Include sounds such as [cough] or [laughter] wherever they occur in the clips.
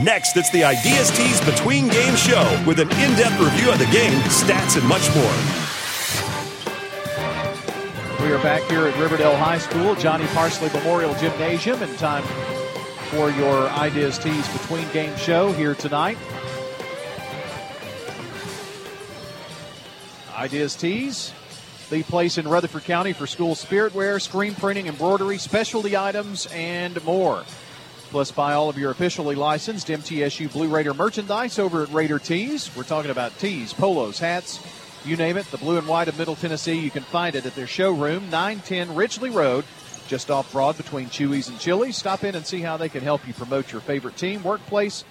Next, it's the Ideas Tees Between Game Show with an in depth review of the game, stats, and much more. We are back here at Riverdale High School, Johnny Parsley Memorial Gymnasium, and time for your Ideas Tees Between Game Show here tonight. Ideas Tees, the place in Rutherford County for school spirit wear, screen printing, embroidery, specialty items, and more. Plus, buy all of your officially licensed MTSU Blue Raider merchandise over at Raider Tees. We're talking about tees, polos, hats, you name it. The blue and white of Middle Tennessee. You can find it at their showroom, 910 Ridgely Road, just off Broad between Chuy's and Chili's. Stop in and see how they can help you promote your favorite team, workplace,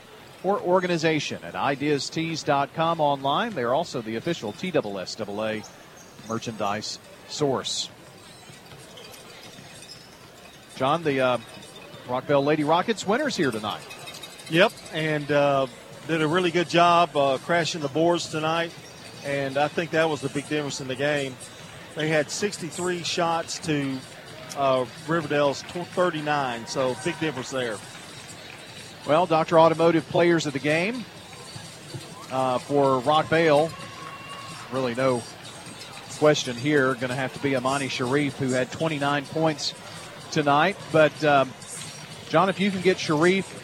or organization at ideastees.com online. They're also the official TSSAA merchandise source. John, the uh, Rockvale Lady Rockets winners here tonight. Yep, and uh, did a really good job uh, crashing the boards tonight, and I think that was the big difference in the game. They had 63 shots to uh, Riverdale's 39, so big difference there. Well, Dr. Automotive players of the game uh, for Rockvale, really no question here. Going to have to be Amani Sharif, who had 29 points tonight, but. Um, John, if you can get Sharif,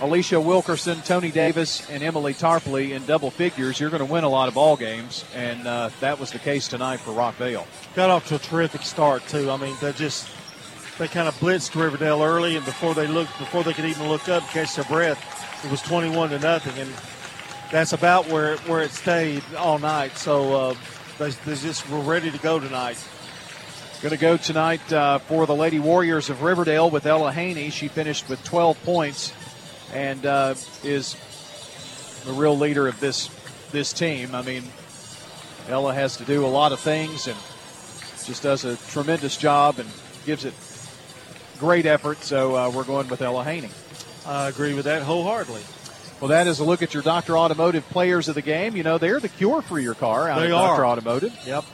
Alicia Wilkerson, Tony Davis, and Emily Tarpley in double figures, you're going to win a lot of ball games, and uh, that was the case tonight for Rockvale. Got off to a terrific start too. I mean, they just they kind of blitzed Riverdale early, and before they looked, before they could even look up, catch their breath, it was 21 to nothing, and that's about where where it stayed all night. So uh, they, they just were ready to go tonight. Going to go tonight uh, for the Lady Warriors of Riverdale with Ella Haney. She finished with 12 points and uh, is the real leader of this this team. I mean, Ella has to do a lot of things and just does a tremendous job and gives it great effort. So uh, we're going with Ella Haney. I agree with that wholeheartedly. Well, that is a look at your Dr. Automotive players of the game. You know, they're the cure for your car out they of Dr. Automotive. Yep.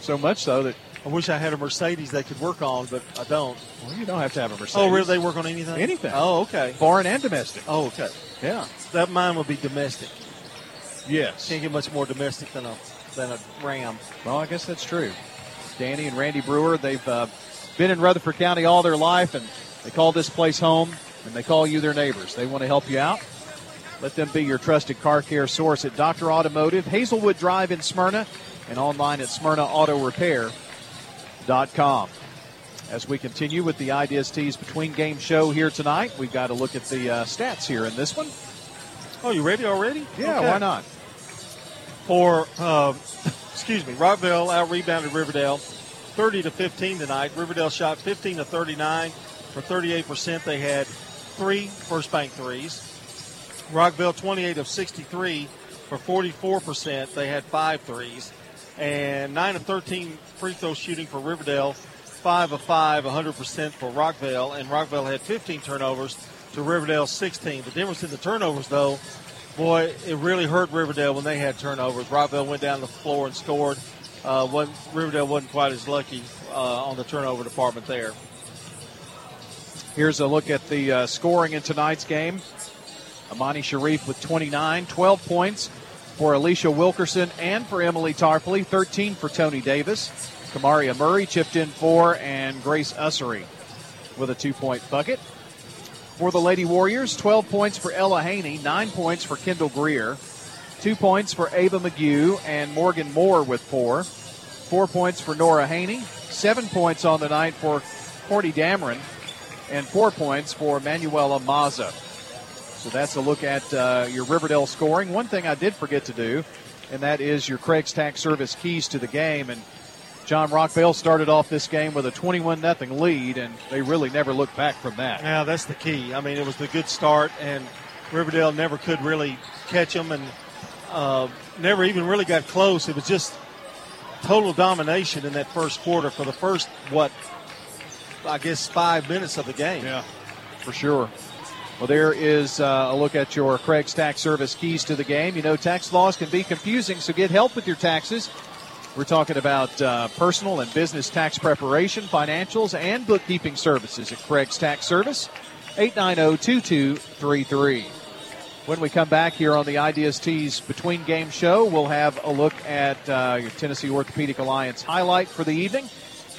So much so that I wish I had a Mercedes they could work on, but I don't. Well, you don't have to have a Mercedes. Oh, really? They work on anything? Anything. Oh, okay. Foreign and domestic. Oh, okay. Yeah. That mine would be domestic. Yes. Can't get much more domestic than a than a Ram. Well, I guess that's true. Danny and Randy Brewer, they've uh, been in Rutherford County all their life, and they call this place home, and they call you their neighbors. They want to help you out. Let them be your trusted car care source at Dr. Automotive, Hazelwood Drive in Smyrna, and online at smyrnaautorepair.com. As we continue with the Ideas Tees Between Game show here tonight, we've got to look at the uh, stats here in this one. Oh, you ready already? Yeah, Okay. why not? For uh, [coughs] excuse me, Rockvale out rebounded Riverdale, 30 to 15 tonight. Riverdale shot 15 to 39 for 38 percent. They had three first bank threes. Rockvale 28 of 63 for 44 percent. They had five threes, and 9 of 13 free throw shooting for Riverdale. 5 of 5, 100 percent for Rockvale, and Rockvale had 15 turnovers to Riverdale 16. The difference in the turnovers, though, boy, it really hurt Riverdale when they had turnovers. Rockvale went down the floor and scored. Uh, wasn't, Riverdale wasn't quite as lucky uh, on the turnover department there. Here's a look at the uh, scoring in tonight's game. Amani Sharif with 29, 12 points for Alicia Wilkerson and for Emily Tarpley, 13 for Tony Davis. Kamaria Murray chipped in four, and Grace Ussery with a two point bucket. For the Lady Warriors, 12 points for Ella Haney, 9 points for Kendall Greer, 2 points for Ava McGew, and Morgan Moore with 4. 4 points for Nora Haney, 7 points on the night for Cordy Dameron, and 4 points for Manuela Mazza. So that's a look at uh, your Riverdale scoring. One thing I did forget to do, and that is your Craig's Tax Service keys to the game. And John Rockvale started off this game with a 21 0 lead, and they really never looked back from that. Yeah, that's the key. I mean, it was the good start, and Riverdale never could really catch them, and uh, never even really got close. It was just total domination in that first quarter for the first what I guess five minutes of the game. Yeah, for sure. Well, there is uh, a look at your Craig's Tax Service keys to the game. You know, tax laws can be confusing, so get help with your taxes We're talking about uh, personal and business tax preparation, financials, and bookkeeping services at Craig's Tax Service, 890-2233. When we come back here on the Ideas Tees Between Game Show, we'll have a look at uh, your Tennessee Orthopedic Alliance highlight for the evening,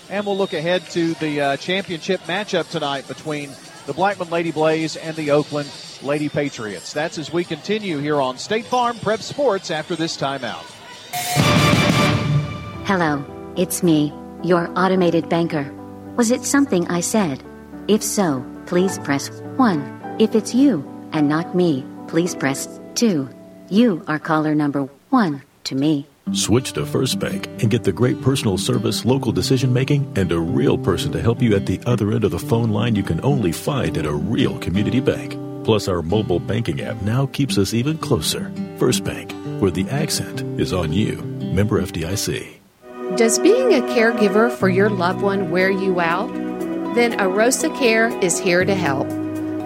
and we'll look ahead to the uh, championship matchup tonight between the Blackman Lady Blaze and the Oakland Lady Patriots. That's as we continue here on State Farm Prep Sports after this timeout. Hello, it's me, your automated banker. Was it something I said? If so, please press 1. If it's you and not me, please press 2. You are caller number 1 to me. Switch to First Bank and get the great personal service, local decision making, and a real person to help you at the other end of the phone line you can only find at a real community bank. Plus, our mobile banking app now keeps us even closer. First Bank, where the accent is on you. Member FDIC. Does being a caregiver for your loved one wear you out? Then Arosa Care is here to help.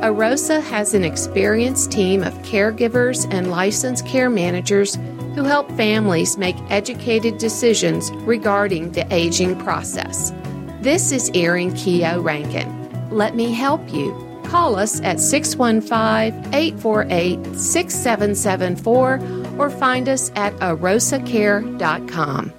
Arosa has an experienced team of caregivers and licensed care managers who help families make educated decisions regarding the aging process. This is Erin Keogh Rankin. Let me help you. Call us at 615 848 6774 or find us at arosacare.com.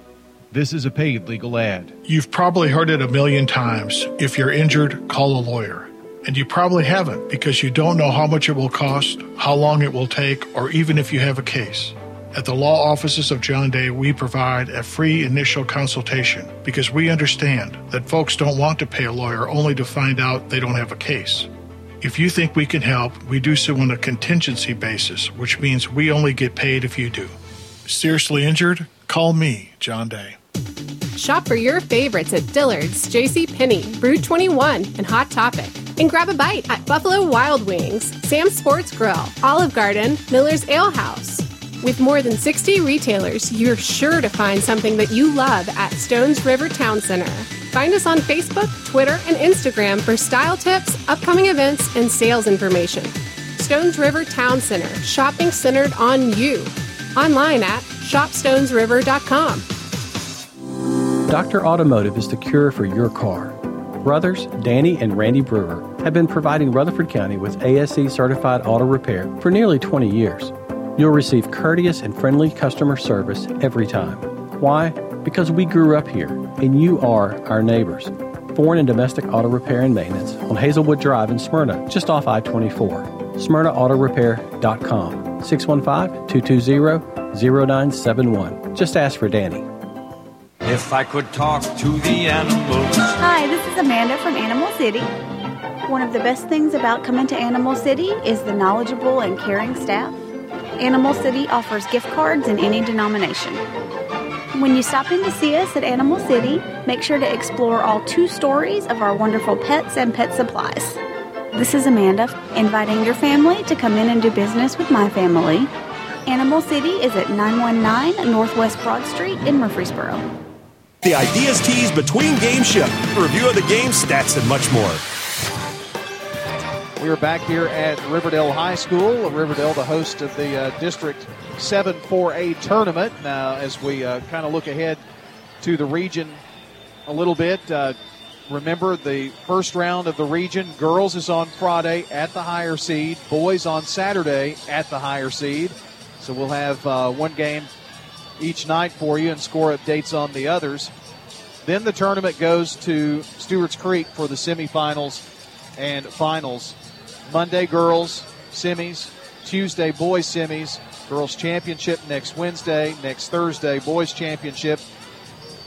This is a paid legal ad. You've probably heard it a million times. If you're injured, call a lawyer. And you probably haven't because you don't know how much it will cost, how long it will take, or even if you have a case. At the law offices of John Day, we provide a free initial consultation because we understand that folks don't want to pay a lawyer only to find out they don't have a case. If you think we can help, we do so on a contingency basis, which means we only get paid if you do. Seriously injured? Call me, John Day. Shop for your favorites at Dillard's, J.C. Penney, Rue21, and Hot Topic. And grab a bite at Buffalo Wild Wings, Sam's Sports Grill, Olive Garden, Miller's Ale House. With more than 60 retailers, you're sure to find something that you love at Stones River Town Center. Find us on Facebook, Twitter, and Instagram for style tips, upcoming events, and sales information. Stones River Town Center, shopping centered on you. Online at shopstonesriver.com. Dr. Automotive is the cure for your car. Brothers Danny and Randy Brewer have been providing Rutherford County with ASE certified auto repair for nearly 20 years. You'll receive courteous and friendly customer service every time. Why? Because we grew up here, and you are our neighbors. Foreign and domestic auto repair and maintenance on Hazelwood Drive in Smyrna, just off I 24. SmyrnaAutorepair.com 615 220 0971. Just ask for Danny. If I could talk to the animals. Hi, this is Amanda from Animal City. One of the best things about coming to Animal City is the knowledgeable and caring staff. Animal City offers gift cards in any denomination. When you stop in to see us at Animal City, make sure to explore all two stories of our wonderful pets and pet supplies. This is Amanda, inviting your family to come in and do business with my family. Animal City is at 919 Northwest Broad Street in Murfreesboro. The Ideas Tees Between Game Show. Review of the game, stats, and much more. We are back here at Riverdale High School. Riverdale, the host of the uh, District 7 4A tournament. Now, as we uh, kind of look ahead to the region a little bit, uh, remember the first round of the region. Girls is on Friday at the higher seed, boys on Saturday at the higher seed. So we'll have uh, one game each night for you and score updates on the others. Then the tournament goes to Stewart's Creek for the semifinals and finals. Monday, girls semis. Tuesday, boys semis. Girls championship next Wednesday. Next Thursday, boys championship.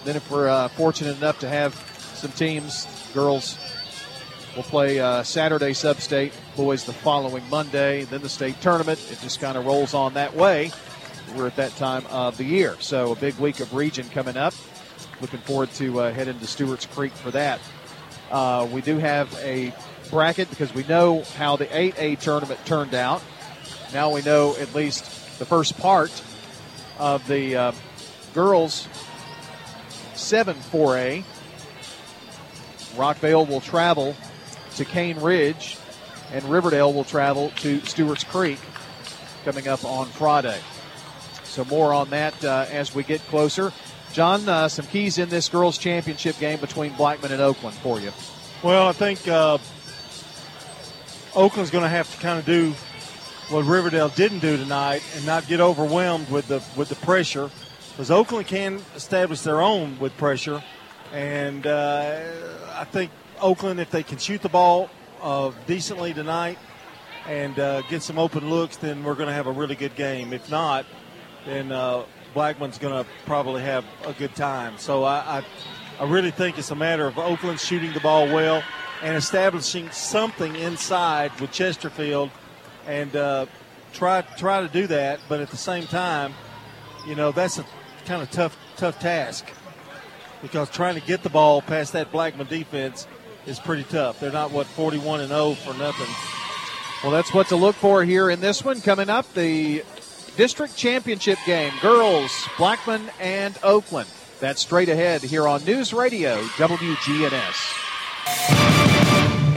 Then, if we're uh, fortunate enough to have some teams, girls will play uh, Saturday sub-state, boys the following Monday. Then the state tournament. It just kind of rolls on that way. We're at that time of the year, so a big week of region coming up. Looking forward to uh, heading to Stewart's Creek for that. Uh, we do have a bracket because we know how the 8A tournament turned out. Now we know at least the first part of the uh, girls 7 4A. Rockvale will travel to Cane Ridge, and Riverdale will travel to Stewart's Creek coming up on Friday. So more on that uh, as we get closer. John, uh, some keys in this girls' championship game between Blackman and Oakland for you. Well, I think uh, Oakland's going to have to kind of do what Riverdale didn't do tonight and not get overwhelmed with the with the pressure, because Oakland can establish their own with pressure, and uh, I think Oakland, if they can shoot the ball uh, decently tonight and uh, get some open looks, then we're going to have a really good game. If not, then uh, Blackman's going to probably have a good time. So I, I, I really think it's a matter of Oakland shooting the ball well and establishing something inside with Chesterfield, and uh, try try to do that. But at the same time, you know that's a kind of tough tough task because trying to get the ball past that Blackman defense is pretty tough. They're not what 41 and 0 for nothing. Well, that's what to look for here in this one. Coming up, the district championship game, girls, Blackman and Oakland. That's straight ahead here on News Radio WGNS.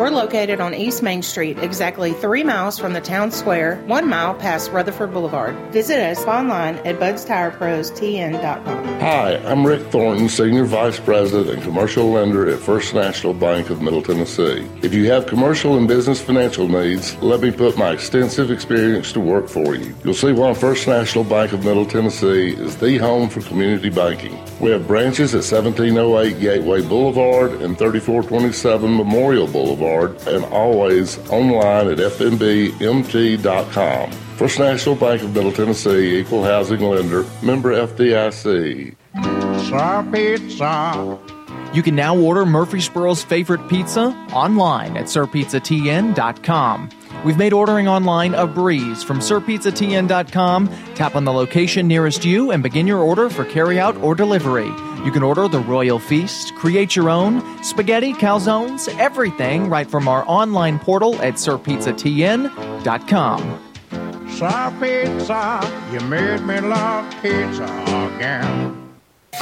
We're located on East Main Street, exactly three miles from the town square, one mile past Rutherford Boulevard. Visit us online at budstirepros.tn.com. Hi, I'm Rick Thornton, Senior Vice President and Commercial Lender at First National Bank of Middle Tennessee. If you have commercial and business financial needs, let me put my extensive experience to work for you. You'll see why First National Bank of Middle Tennessee is the home for community banking. We have branches at 1708 Gateway Boulevard and 3427 Memorial Boulevard and always online at fnbmt.com. First National Bank of Middle Tennessee, Equal Housing Lender, member FDIC. Sir Pizza. You can now order Murfreesboro's favorite pizza online at sirpizzatn.com. We've made ordering online a breeze from sirpizzatn.com. Tap on the location nearest you and begin your order for carryout or delivery. You can order the Royal Feast, create your own, spaghetti, calzones, everything right from our online portal at sirpizzatn.com. Sir Pizza, you made me love pizza again.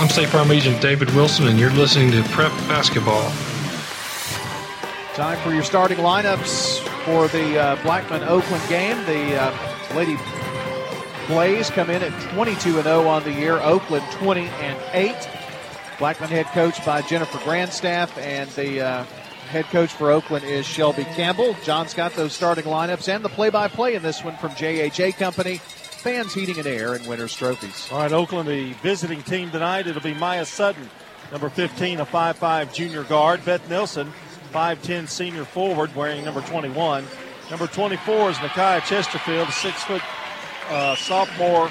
I'm State Farm Agent David Wilson, and you're listening to Prep Basketball. Time for your starting lineups for the uh, Blackman Oakland game. The uh, Lady Blaze come in at 22 and 0 on the year. Oakland 20 and 8. Blackman head coach by Jennifer Grandstaff, and the uh, head coach for Oakland is Shelby Campbell. John's got those starting lineups and the play-by-play in this one from JHA Company. Fans Heating and Air and Winners Trophies. All right, Oakland, the visiting team tonight. It'll be Maya Sutton, number 15, a 5'5 junior guard. Beth Nelson, 5'10 senior forward, wearing number 21. Number 24 is Nakia Chesterfield, six foot uh, sophomore,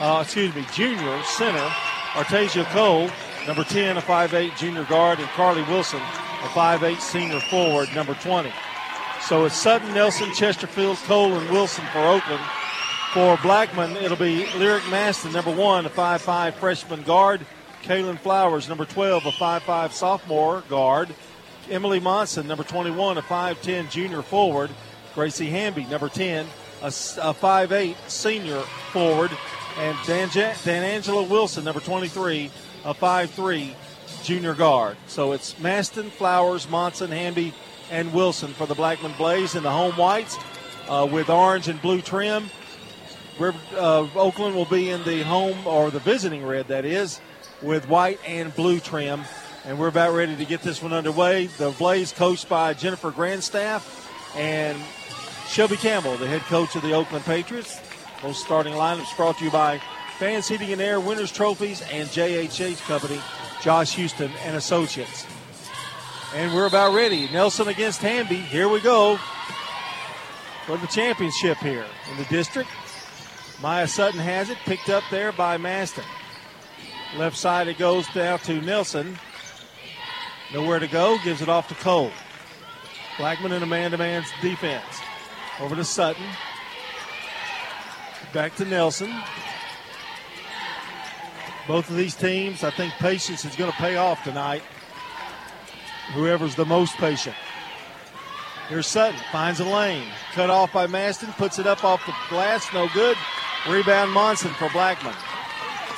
uh, excuse me, junior center. Artesia Cole, number 10, a 5'8 junior guard, and Carly Wilson, a 5'8 senior forward, number 20. So it's Sutton, Nelson, Chesterfield, Cole, and Wilson for Oakland. For Blackman, it'll be Lyric Maston, number one, a 5'5 freshman guard. Kaylin Flowers, number 12, a 5'5 sophomore guard. Emily Monson, number 21, a 5'10 junior forward. Gracie Hamby, number 10, a, a 5'8 senior forward. And Dan, Dan Angela Wilson, number 23, a 5'3 junior guard. So it's Maston, Flowers, Monson, Hamby, and Wilson for the Blackman Blaze in the home whites uh, with orange and blue trim. Uh, Oakland will be in the home or the visiting red, that is, with white and blue trim. And we're about ready to get this one underway. The Blaze coached by Jennifer Grandstaff and Shelby Campbell, the head coach of the Oakland Patriots. Those starting lineups brought to you by Fans Heating and Air, Winners Trophies, and JHH Company, Josh Houston and Associates. And we're about ready. Nelson against Hamby. Here we go for the championship here in the district. Maya Sutton has it, picked up there by Maston. Left side it goes down to Nelson. Nowhere to go, gives it off to Cole. Blackman in a man to man defense. Over to Sutton. Back to Nelson. Both of these teams, I think patience is going to pay off tonight. Whoever's the most patient. Here's Sutton, finds a lane. Cut off by Maston, puts it up off the glass, no good. Rebound Monson for Blackman.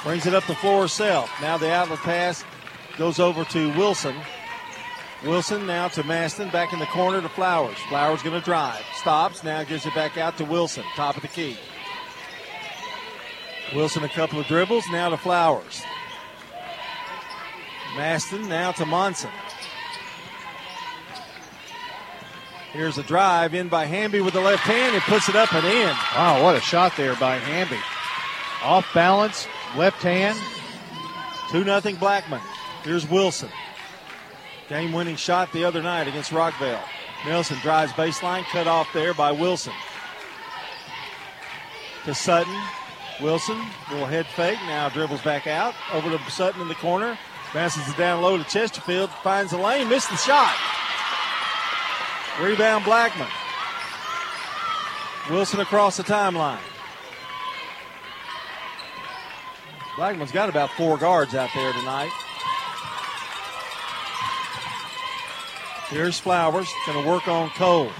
Brings it up the floor herself. Now the outlet pass goes over to Wilson. Wilson now to Maston, back in the corner to Flowers. Flowers going to drive. Stops, now gives it back out to Wilson, top of the key. Wilson a couple of dribbles, now to Flowers. Maston now to Monson. Here's a drive in by Hamby with the left hand and puts it up and in. Wow, what a shot there by Hamby. Off balance, left hand. 2 0 Blackman. Here's Wilson. Game winning shot the other night against Rockvale. Nelson drives baseline, cut off there by Wilson. To Sutton. Wilson, little head fake, now dribbles back out. Over to Sutton in the corner. Bounces it down low to Chesterfield. Finds the lane, missed the shot. Rebound Blackman. Wilson across the timeline. Blackman's got about four guards out there tonight. Here's Flowers, going to work on Cole.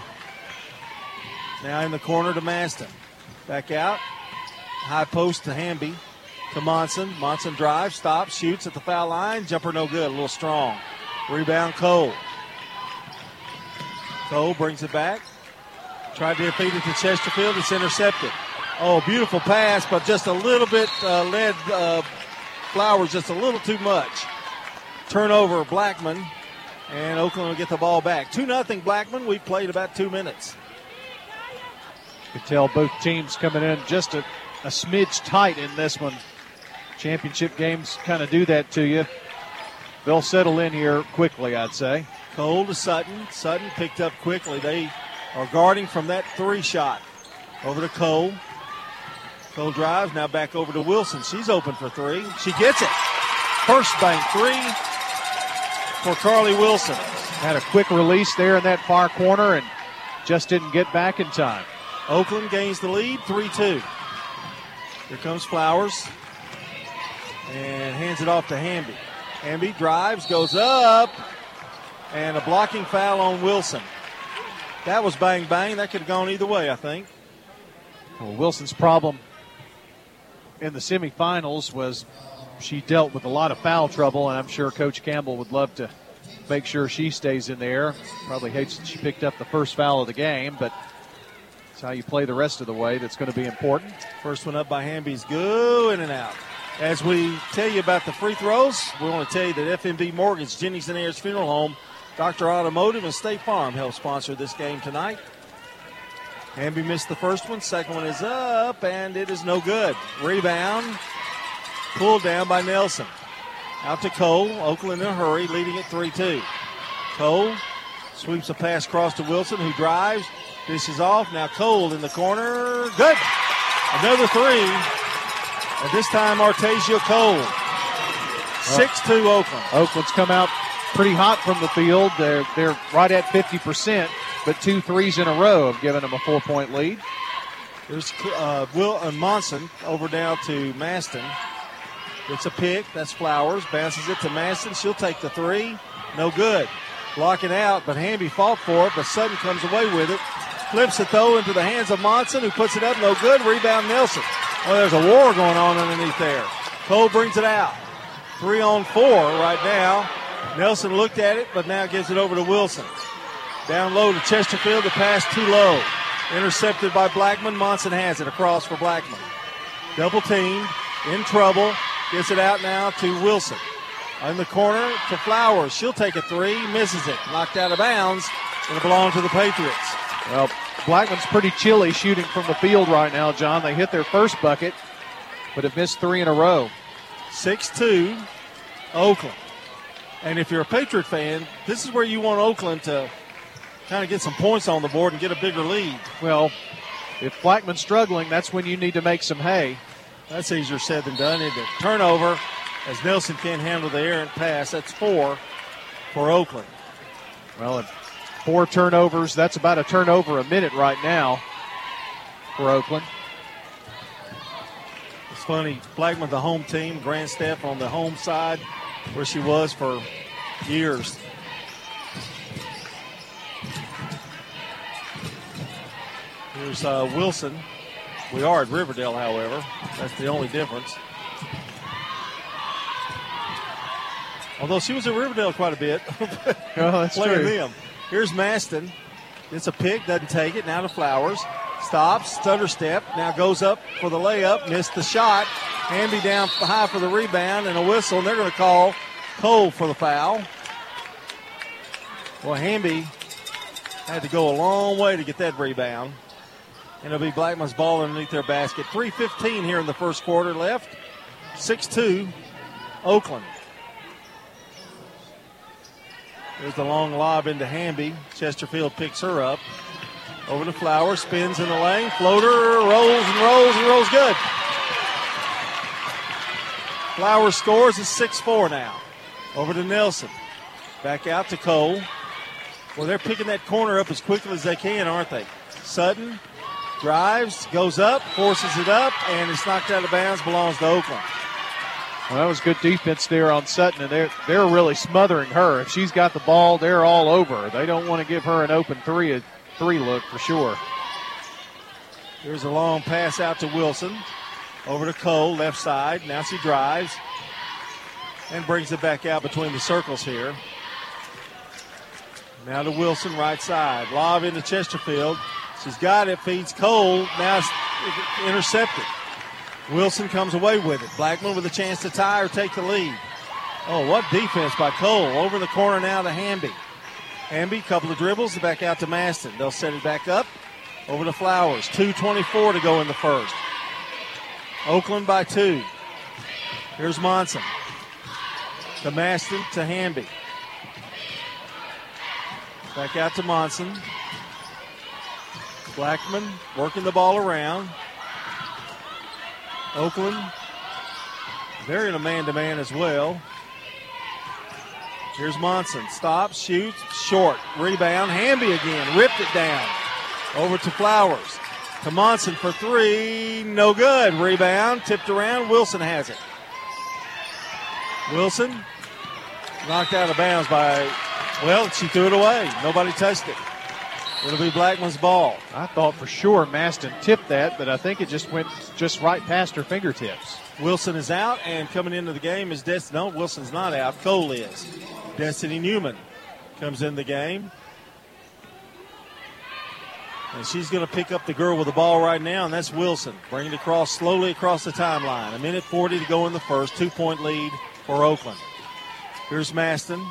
Now in the corner to Maston. Back out. High post to Hamby. To Monson. Monson drives, stops, shoots at the foul line. Jumper no good, a little strong. Rebound Cole. Cole brings it back. Tried to feed it to Chesterfield. It's intercepted. Oh, beautiful pass, but just a little bit uh, led uh, Flowers just a little too much. Turnover, Blackman, and Oakland will get the ball back. 2 0 Blackman. We've played about two minutes. You can tell both teams coming in just a, a smidge tight in this one. Championship games kind of do that to you. They'll settle in here quickly, I'd say. Cole to Sutton. Sutton picked up quickly. They are guarding from that three shot. Over to Cole. Cole drives, now back over to Wilson. She's open for three. She gets it. First bank three for Carly Wilson. Had a quick release there in that far corner and just didn't get back in time. Oakland gains the lead 3 2. Here comes Flowers and hands it off to Hamby. Hamby drives, goes up, and a blocking foul on Wilson. That was bang bang. That could have gone either way, I think. Well, Wilson's problem in the semifinals was she dealt with a lot of foul trouble, and I'm sure Coach Campbell would love to make sure she stays in there. Probably hates that she picked up the first foul of the game, but it's how you play the rest of the way that's going to be important. First one up by Hamby's go in and out. As we tell you about the free throws, we want to tell you that FMB Mortgage, Jennings and Ayers Funeral Home, Dr. Automotive, and State Farm help sponsor this game tonight. Hamby missed the first one. Second one is up, and it is no good. Rebound. Pulled down by Nelson. Out to Cole. Oakland in a hurry, leading at 3 2. Cole sweeps a pass across to Wilson, who drives. Dishes off. Now Cole in the corner. Good. Another three. And this time Artesia Cole. 6 2 Oakland. Oakland's come out pretty hot from the field. They're, they're right at 50%, but two threes in a row have given them a four point lead. There's uh, Will and Monson over now to Maston. It's a pick. That's Flowers. Bounces it to Maston. She'll take the three. No good. Blocking out, but Hamby fought for it, but Sutton comes away with it. Flips it though into the hands of Monson, who puts it up. No good. Rebound Nelson. Oh, there's a war going on underneath there. Cole brings it out. Three on four right now. Nelson looked at it, but now gives it over to Wilson. Down low to Chesterfield. The pass too low. Intercepted by Blackman. Monson has it across for Blackman. Double teamed. In trouble. Gets it out now to Wilson. In the corner to Flowers. She'll take a three. Misses it. Knocked out of bounds. And It'll belong to the Patriots. Well, Blackman's pretty chilly shooting from the field right now, John. They hit their first bucket, but have missed three in a row. 6 2, Oakland. And if you're a Patriot fan, this is where you want Oakland to kind of get some points on the board and get a bigger lead. Well, if Blackman's struggling, that's when you need to make some hay. That's easier said than done. Into turnover as Nelson can't handle the errant pass. That's four for Oakland. Well, four turnovers. That's about a turnover a minute right now for Oakland. It's funny. Blackman, the home team, Grandstaff on the home side, where she was for years. Here's uh, Wilson. We are at Riverdale, however. That's the only difference. Although she was at Riverdale quite a bit. [laughs] [laughs] oh, that's playing true. them. Here's Maston. It's a pick, doesn't take it. Now to Flowers. Stops, stutter step. Now goes up for the layup. Missed the shot. Hamby down high for the rebound and a whistle. And they're going to call Cole for the foul. Well, Hamby had to go a long way to get that rebound. And it'll be Blackman's ball underneath their basket. 3.15 here in the first quarter left. 6 2, Oakland. There's the long lob into Hamby. Chesterfield picks her up. Over to Flowers, spins in the lane, floater, rolls and rolls and rolls good. Flowers scores, it's 6 4 now. Over to Nelson. Back out to Cole. Well, they're picking that corner up as quickly as they can, aren't they? Sutton drives, goes up, forces it up, and it's knocked out of bounds, belongs to Oakland. Well, that was good defense there on Sutton, and they're they're really smothering her. If she's got the ball, they're all over. They don't want to give her an open three a three look for sure. Here's a long pass out to Wilson. Over to Cole, left side. Now she drives and brings it back out between the circles here. Now to Wilson, right side. Lob into Chesterfield. She's got it, feeds Cole. Now it's intercepted. Wilson comes away with it. Blackman with a chance to tie or take the lead. Oh, what defense by Cole. Over the corner now to Hamby. Hamby, couple of dribbles, back out to Maston. They'll set it back up. Over to Flowers. 2.24 to go in the first. Oakland by two. Here's Monson. To Maston, to Hamby. Back out to Monson. Blackman working the ball around. Oakland, they're in a man to man as well. Here's Monson. Stops, shoots, short. Rebound. Hamby again. Ripped it down. Over to Flowers. To Monson for three. No good. Rebound. Tipped around. Wilson has it. Wilson knocked out of bounds by, well, she threw it away. Nobody touched it. It'll be Blackman's ball. I thought for sure Maston tipped that, but I think it just went just right past her fingertips. Wilson is out, and coming into the game is Destiny. No, Wilson's not out. Cole is. Destiny Newman comes in the game. And she's going to pick up the girl with the ball right now, and that's Wilson. Bring it across slowly across the timeline. A minute 40 to go in the first. Two point lead for Oakland. Here's Maston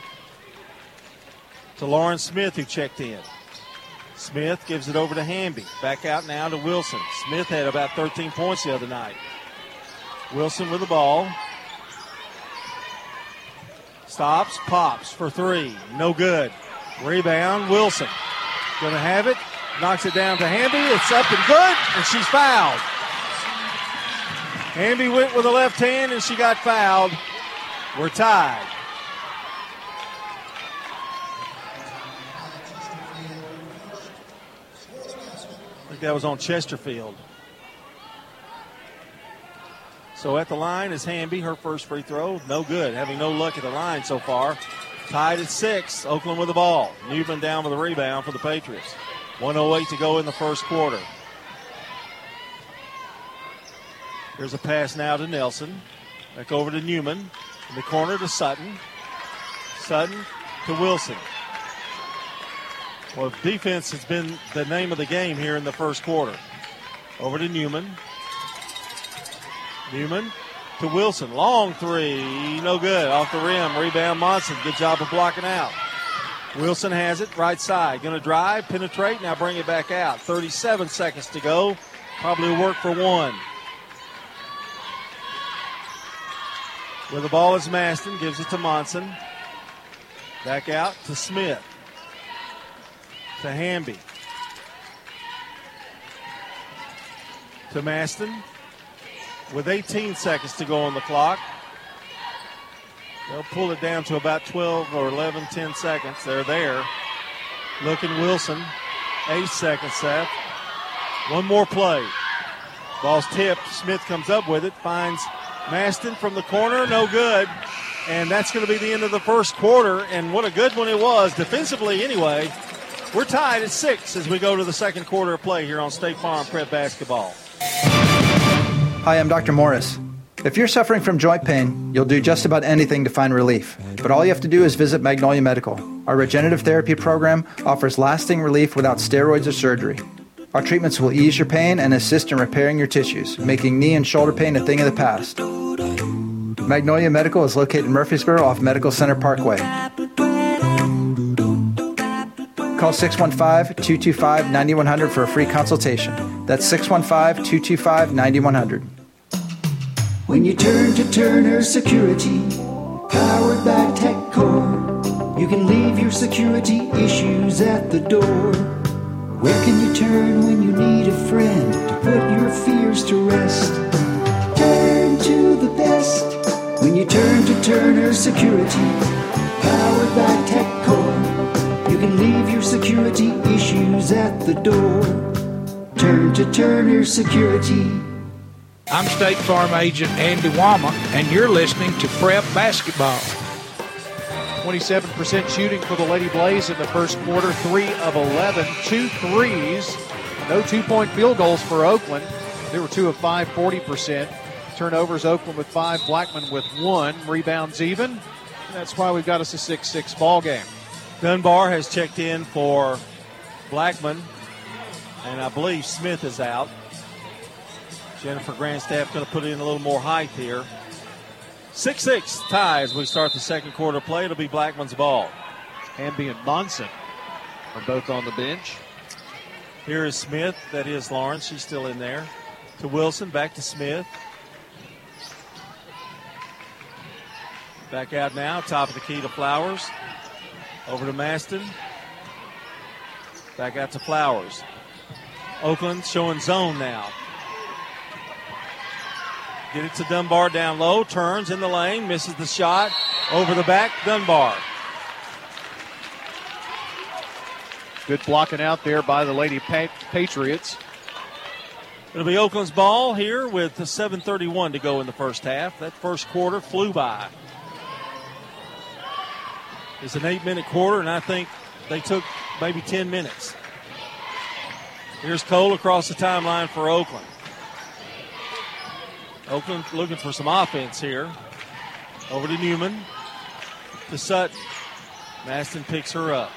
to Lauren Smith, who checked in. Smith gives it over to Hamby. Back out now to Wilson. Smith had about 13 points the other night. Wilson with the ball. Stops, pops for three. No good. Rebound, Wilson. Gonna have it. Knocks it down to Hamby. It's up and good, and she's fouled. Hamby went with the left hand, and she got fouled. We're tied. Think that was on Chesterfield. So at the line is Hamby, her first free throw. No good. Having no luck at the line so far. Tied at six. Oakland with the ball. Newman down with the rebound for the Patriots. 108 to go in the first quarter. Here's a pass now to Nelson. Back over to Newman. In the corner to Sutton. Sutton to Wilson. Well, defense has been the name of the game here in the first quarter. Over to Newman. Newman to Wilson. Long three. No good. Off the rim. Rebound Monson. Good job of blocking out. Wilson has it. Right side. Going to drive, penetrate. Now bring it back out. 37 seconds to go. Probably work for one. With the ball is Maston. Gives it to Monson. Back out to Smith. To Hamby. To Maston with 18 seconds to go on the clock. They'll pull it down to about 12 or 11, 10 seconds. They're there. Looking Wilson. Eight seconds, Seth. One more play. Ball's tipped. Smith comes up with it. Finds Maston from the corner. No good. And that's going to be the end of the first quarter. And what a good one it was, defensively anyway. We're tied at six as we go to the second quarter of play here on State Farm Prep Basketball. Hi, I'm Dr. Morris. If you're suffering from joint pain, you'll do just about anything to find relief. But all you have to do is visit Magnolia Medical. Our regenerative therapy program offers lasting relief without steroids or surgery. Our treatments will ease your pain and assist in repairing your tissues, making knee and shoulder pain a thing of the past. Magnolia Medical is located in Murfreesboro off Medical Center Parkway. Call 615 225 9100 for a free consultation. That's 615 225 9100. When you turn to Turner Security, powered by TechCore, you can leave your security issues at the door. Where can you turn when you need a friend to put your fears to rest? Turn to the best when you turn to Turner Security, powered by TechCore. Issues at the door. Turn to Turner Security. I'm State Farm Agent Andy Wama, and you're listening to Prep Basketball. 27% shooting for the Lady Blaze in the first quarter, 3 of 11, two threes. No two point field goals for Oakland. They were 2 of 5, 40%. Turnovers, Oakland with 5, Blackman with 1. Rebounds even. That's why we've got us a 6 6 ball game. Dunbar has checked in for Blackman, and I believe Smith is out. Jennifer Grandstaff going to put in a little more height here. 6 6 ties. we start the second quarter play. It'll be Blackman's ball. Hamby and Monson are both on the bench. Here is Smith. That is Lawrence. She's still in there. To Wilson. Back to Smith. Back out now. Top of the key to Flowers. Over to Maston. Back out to Flowers. Oakland showing zone now. Get it to Dunbar down low. Turns in the lane. Misses the shot. Over the back. Dunbar. Good blocking out there by the Lady Patriots. It'll be Oakland's ball here with 7.31 to go in the first half. That first quarter flew by. It's an eight minute quarter, and I think they took maybe 10 minutes. Here's Cole across the timeline for Oakland. Oakland looking for some offense here. Over to Newman. To Sutton. Maston picks her up.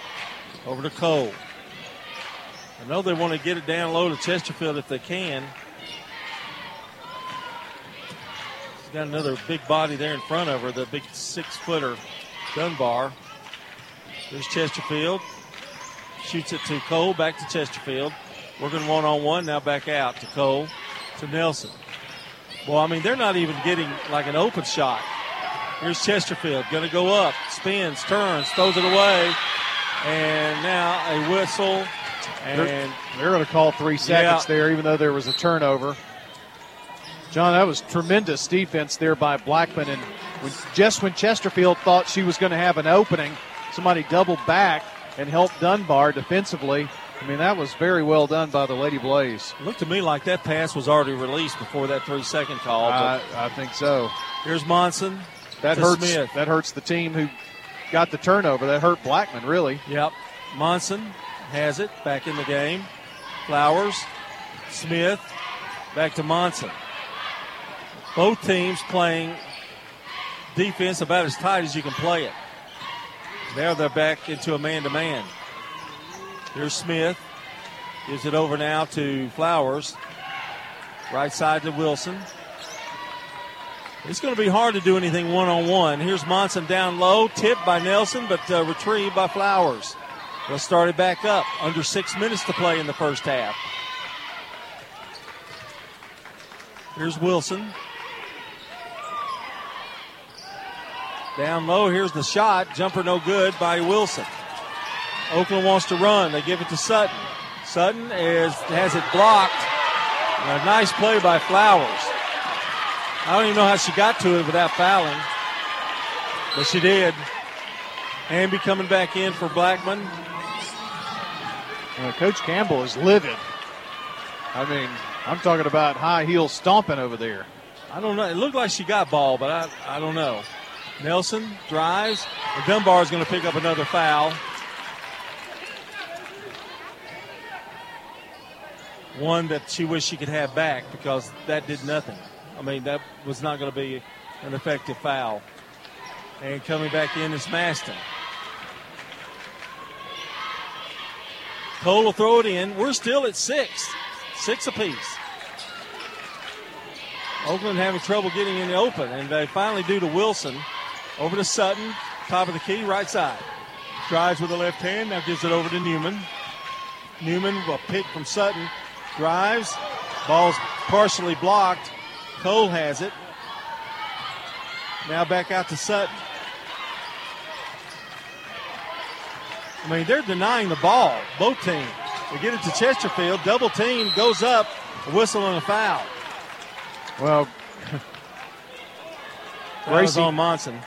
Over to Cole. I know they want to get it down low to Chesterfield if they can. She's got another big body there in front of her, the big six footer Dunbar. There's Chesterfield. Shoots it to Cole, back to Chesterfield. Working one on one, now back out to Cole, to Nelson. Well, I mean, they're not even getting like an open shot. Here's Chesterfield, going to go up, spins, turns, throws it away, and now a whistle. And they're, they're going to call three seconds yeah. there, even though there was a turnover. John, that was tremendous defense there by Blackman, and when, just when Chesterfield thought she was going to have an opening, somebody doubled back and helped Dunbar defensively. I mean, that was very well done by the Lady Blaze. It looked to me like that pass was already released before that three second call. I, I think so. Here's Monson. That hurts. Smith. That hurts the team who got the turnover. That hurt Blackman really. Yep. Monson has it back in the game. Flowers, Smith, back to Monson. Both teams playing defense about as tight as you can play it. Now they're back into a man to man. Here's Smith. Gives it over now to Flowers. Right side to Wilson. It's going to be hard to do anything one on one. Here's Monson down low, tipped by Nelson, but uh, retrieved by Flowers. They'll start it back up. Under six minutes to play in the first half. Here's Wilson. Down low, here's the shot. Jumper no good by Wilson. Oakland wants to run. They give it to Sutton. Sutton is, has it blocked. A nice play by Flowers. I don't even know how she got to it without fouling, but she did. Hamby coming back in for Blackman. Uh, Coach Campbell is livid. I mean, I'm talking about high heel stomping over there. I don't know. It looked like she got ball, but I, I don't know. Nelson drives. And Dunbar is going to pick up another foul. one that she wished she could have back because that did nothing. I mean, that was not going to be an effective foul. And coming back in is Maston. Cole will throw it in. We're still at six, six apiece. Oakland having trouble getting in the open, and they finally do to Wilson. Over to Sutton, top of the key, right side. Drives with the left hand, now gives it over to Newman. Newman, a pick from Sutton, drives. Ball's partially blocked. Cole has it. Now back out to Sutton. I mean, they're denying the ball, both teams. They get it to Chesterfield. Double team goes up, a whistle and a foul. Well, was on Monson.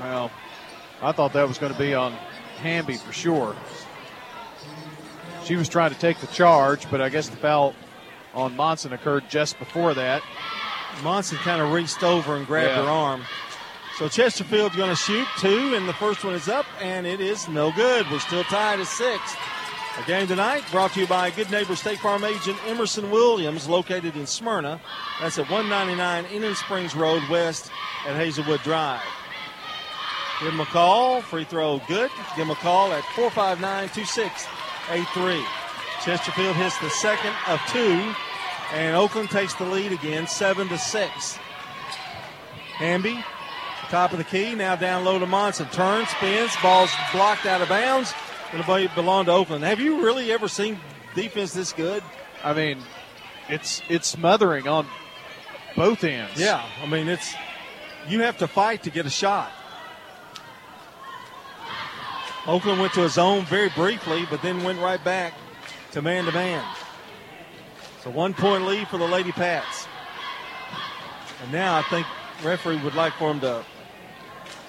Well, I thought that was going to be on Hamby for sure. She was trying to take the charge, but I guess the foul on Monson occurred just before that. Monson kind of reached over and grabbed Yeah. her arm. So Chesterfield's going to shoot two, and the first one is up, and it is no good. We're still tied at six. A game tonight brought to you by Good Neighbor State Farm agent Emerson Williams, located in Smyrna. That's at 199 Indian Springs Road West at Hazelwood Drive. Give him a call. Free throw good. Give him a call at 459 2683. Chesterfield hits the second of two, and Oakland takes the lead again, 7 to 6. Hamby, top of the key, now down low to Monson. Turns, spins, ball's blocked out of bounds. To belong to Oakland. Have you really ever seen defense this good? I mean, it's it's smothering on both ends. Yeah, I mean it's you have to fight to get a shot. Oakland went to a zone very briefly, but then went right back to man to man. A one point lead for the Lady Pats. And now I think referee would like for him to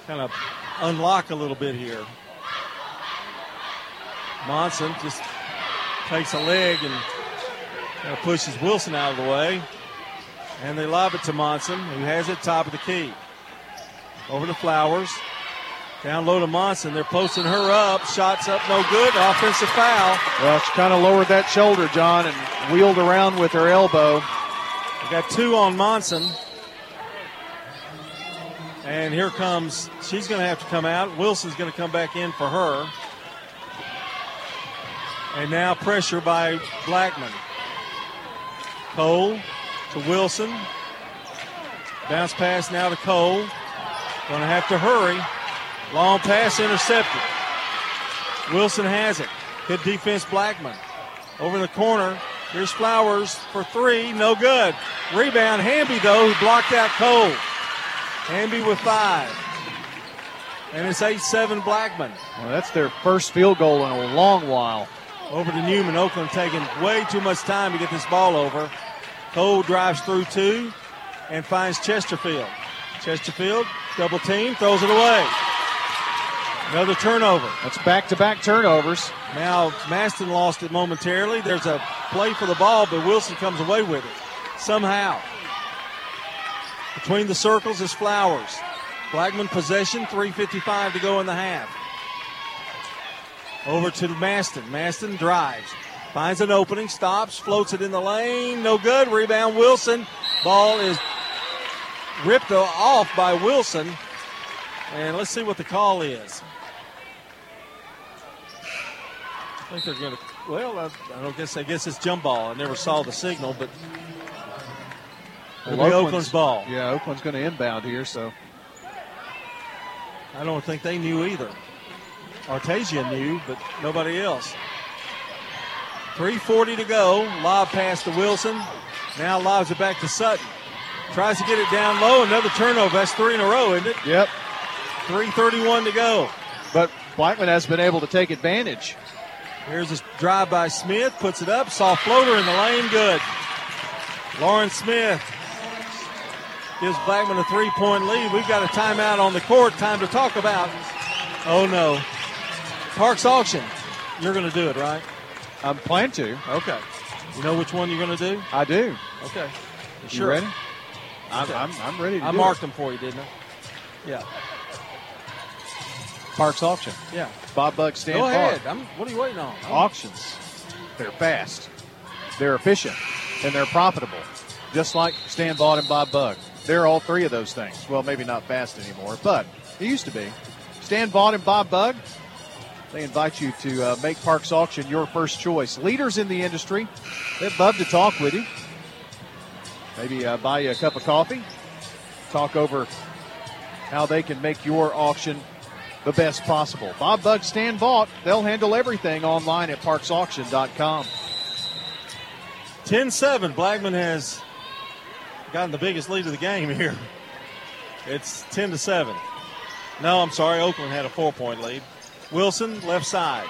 kind of unlock a little bit here. Monson just takes a leg and kind of pushes Wilson out of the way. And they lob it to Monson, who has it top of the key. Over to Flowers. Down low to Monson. They're posting her up. Shots up, no good. Offensive foul. Well, she kind of lowered that shoulder, John, and wheeled around with her elbow. We got two on Monson. And here comes, she's going to have to come out. Wilson's going to come back in for her. And now pressure by Blackman. Cole to Wilson. Bounce pass now to Cole. Going to have to hurry. Long pass intercepted. Wilson has it. Good defense, Blackman. Over the corner. Here's Flowers for three. No good. Rebound, Hamby, though, who blocked out Cole. Hamby with five. And it's 8 7 Blackman. Well, that's their first field goal in a long while. Over to Newman. Oakland taking way too much time to get this ball over. Cole drives through two and finds Chesterfield. Chesterfield, double team, throws it away. Another turnover. That's back to back turnovers. Now, Maston lost it momentarily. There's a play for the ball, but Wilson comes away with it somehow. Between the circles is Flowers. Blackman possession, 3.55 to go in the half. Over to Maston. Maston drives. Finds an opening, stops, floats it in the lane. No good. Rebound, Wilson. Ball is ripped off by Wilson. And let's see what the call is. I think they're going to. Well, I, I don't guess. I guess it's jump ball. I never saw the signal, but it'll be Oakland's ball. Yeah, Oakland's going to inbound here, so. I don't think they knew either. Artasia knew, but nobody else. 3.40 to go. Lob pass to Wilson. Now lobs it back to Sutton. Tries to get it down low. Another turnover. That's three in a row, isn't it? Yep. 3.31 to go. But Blackman has been able to take advantage. Here's a drive by Smith. Puts it up. Soft floater in the lane. Good. Lauren Smith gives Blackman a three point lead. We've got a timeout on the court. Time to talk about. Oh, no. Parks Auction. You're going to do it, right? I'm planning to. Okay. You know which one you're going to do? I do. Okay. You sure? ready? I'm. I'm, I'm ready to I marked it. them for you, didn't I? Yeah. Parks Auction. Yeah. Bob Buck Stand Go ahead. I'm, what are you waiting on? Auctions. They're fast. they're efficient, and they're profitable, just like Stan Vaught and Bob Bug. They're all three of those things. Well, maybe not fast anymore, but it used to be. Stan Vaught and Bob Bug, they invite you to uh, make Parks Auction your first choice. Leaders in the industry, they'd love to talk with you. Maybe uh, buy you a cup of coffee, talk over how they can make your auction the best possible. Bob Bug, Stan Vaught, they'll handle everything online at parksauction.com. 10 7. Blackman has gotten the biggest lead of the game here. It's 10 to 7. No, I'm sorry. Oakland had a four point lead. Wilson, left side.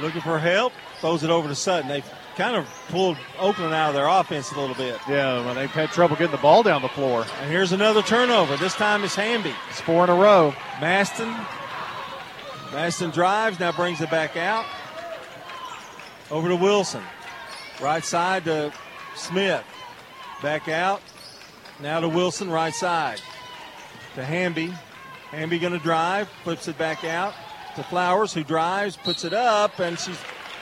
Looking for help. Throws it over to Sutton. They kind of pulled Oakland out of their offense a little bit. Yeah, well, they've had trouble getting the ball down the floor. And here's another turnover. This time it's Hamby. It's four in a row. Maston. Maston drives, now brings it back out. Over to Wilson. Right side to Smith. Back out. Now to Wilson, right side. To Hamby. Hamby going to drive, flips it back out to Flowers, who drives, puts it up, and she's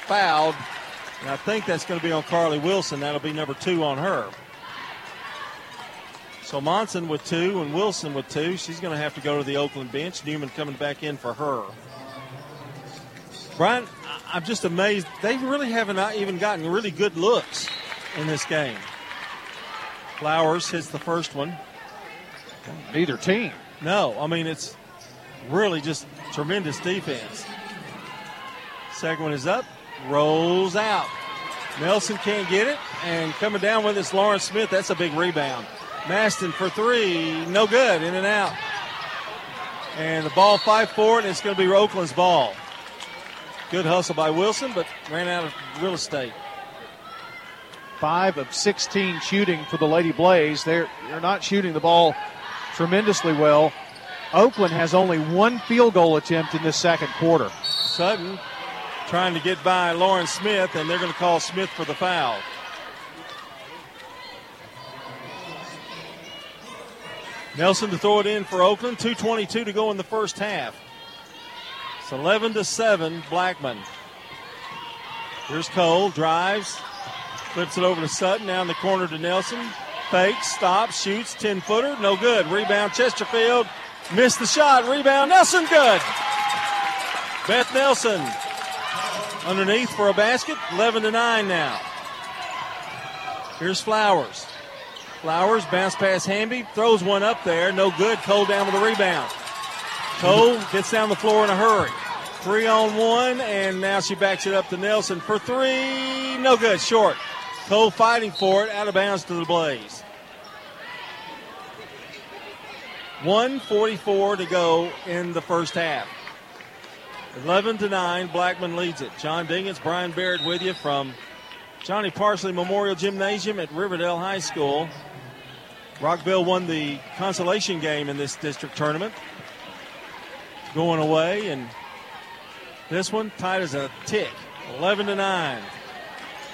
fouled. And I think that's going to be on Carly Wilson. That'll be number two on her. So Monson with two and Wilson with two. She's going to have to go to the Oakland bench. Newman coming back in for her. Brian, I'm just amazed. They really haven't even gotten really good looks in this game. Flowers hits the first one. Neither team. No, I mean, it's really just tremendous defense. Second one is up, rolls out. Nelson can't get it, and coming down with it's Lauren Smith. That's a big rebound. Maston for three, no good, in and out. And the ball five forward, and it's going to be Oakland's ball. Good hustle by Wilson, but ran out of real estate. Five of 16 shooting for the Lady Blaze. They're, they're not shooting the ball tremendously well. Oakland has only one field goal attempt in this second quarter. Sutton trying to get by Lauren Smith, and they're going to call Smith for the foul. Nelson to throw it in for Oakland. 2.22 to go in the first half. It's 11 to 7, Blackman. Here's Cole, drives, flips it over to Sutton, down the corner to Nelson. Fakes, stops, shoots, 10 footer, no good. Rebound, Chesterfield, missed the shot. Rebound, Nelson, good. Beth Nelson underneath for a basket, 11 to 9 now. Here's Flowers. Flowers bounce past Hamby, throws one up there, no good. Cole down with the rebound. Cole gets down the floor in a hurry. Three on one, and now she backs it up to Nelson for three. No good, short. Cole fighting for it, out of bounds to the Blaze. 144 to go in the first half. 11 to 9, Blackman leads it. John Dinkins, Brian Barrett with you from Johnny Parsley Memorial Gymnasium at Riverdale High School. Rockvale won the consolation game in this district tournament. Going away, and this one tight as a tick. 11 to 9.